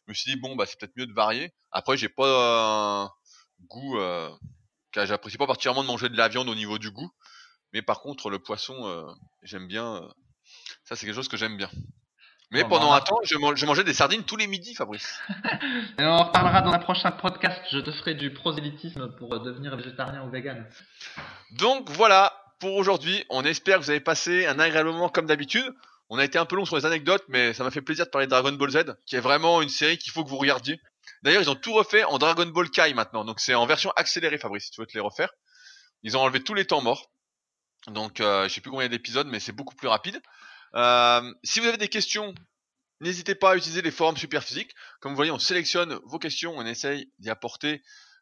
je me suis dit bon bah c'est peut-être mieux de varier. Après, j'ai pas un goût. J'apprécie pas particulièrement de manger de la viande au niveau du goût. Mais par contre, le poisson, j'aime bien. ça, c'est quelque chose que j'aime bien. Mais Bon, pendant un temps, je, man- je mangeais des sardines tous les midis, Fabrice. Et on en reparlera dans un prochain podcast. Je te ferai du prosélytisme pour devenir végétarien ou vegan. Donc voilà pour aujourd'hui. On espère que vous avez passé un agréable moment comme d'habitude. On a été un peu long sur les anecdotes, mais ça m'a fait plaisir de parler de Dragon Ball Z, qui est vraiment une série qu'il faut que vous regardiez. D'ailleurs, ils ont tout refait en Dragon Ball Kai maintenant, donc c'est en version accélérée, Fabrice, si tu veux te les refaire. Ils ont enlevé tous les temps morts. Donc, euh, je sais plus combien d'épisodes, mais c'est beaucoup plus rapide. Euh, si vous avez des questions, n'hésitez pas à utiliser les forums Superphysique. Comme vous voyez, on sélectionne vos questions, on essaye d'y apporter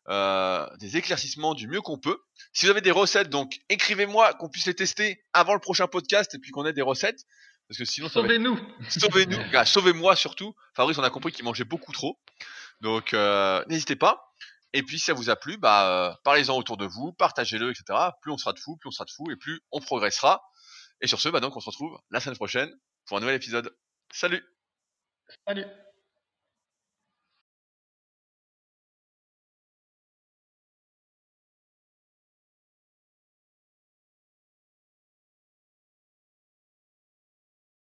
euh, des éclaircissements du mieux qu'on peut. Si vous avez des recettes, donc écrivez-moi qu'on puisse les tester avant le prochain podcast et puis qu'on ait des recettes. Parce que sinon, Sauvez-nous Sauvez-nous, Ah, sauvez-moi surtout. Fabrice, on a compris qu'il mangeait beaucoup trop. Donc, euh, n'hésitez pas. Et puis, si ça vous a plu, bah, euh, parlez-en autour de vous, partagez-le, etc. Plus on sera de fous, plus on sera de fous, et plus on progressera. Et sur ce, bah, donc, on se retrouve la semaine prochaine pour un nouvel épisode. Salut Salut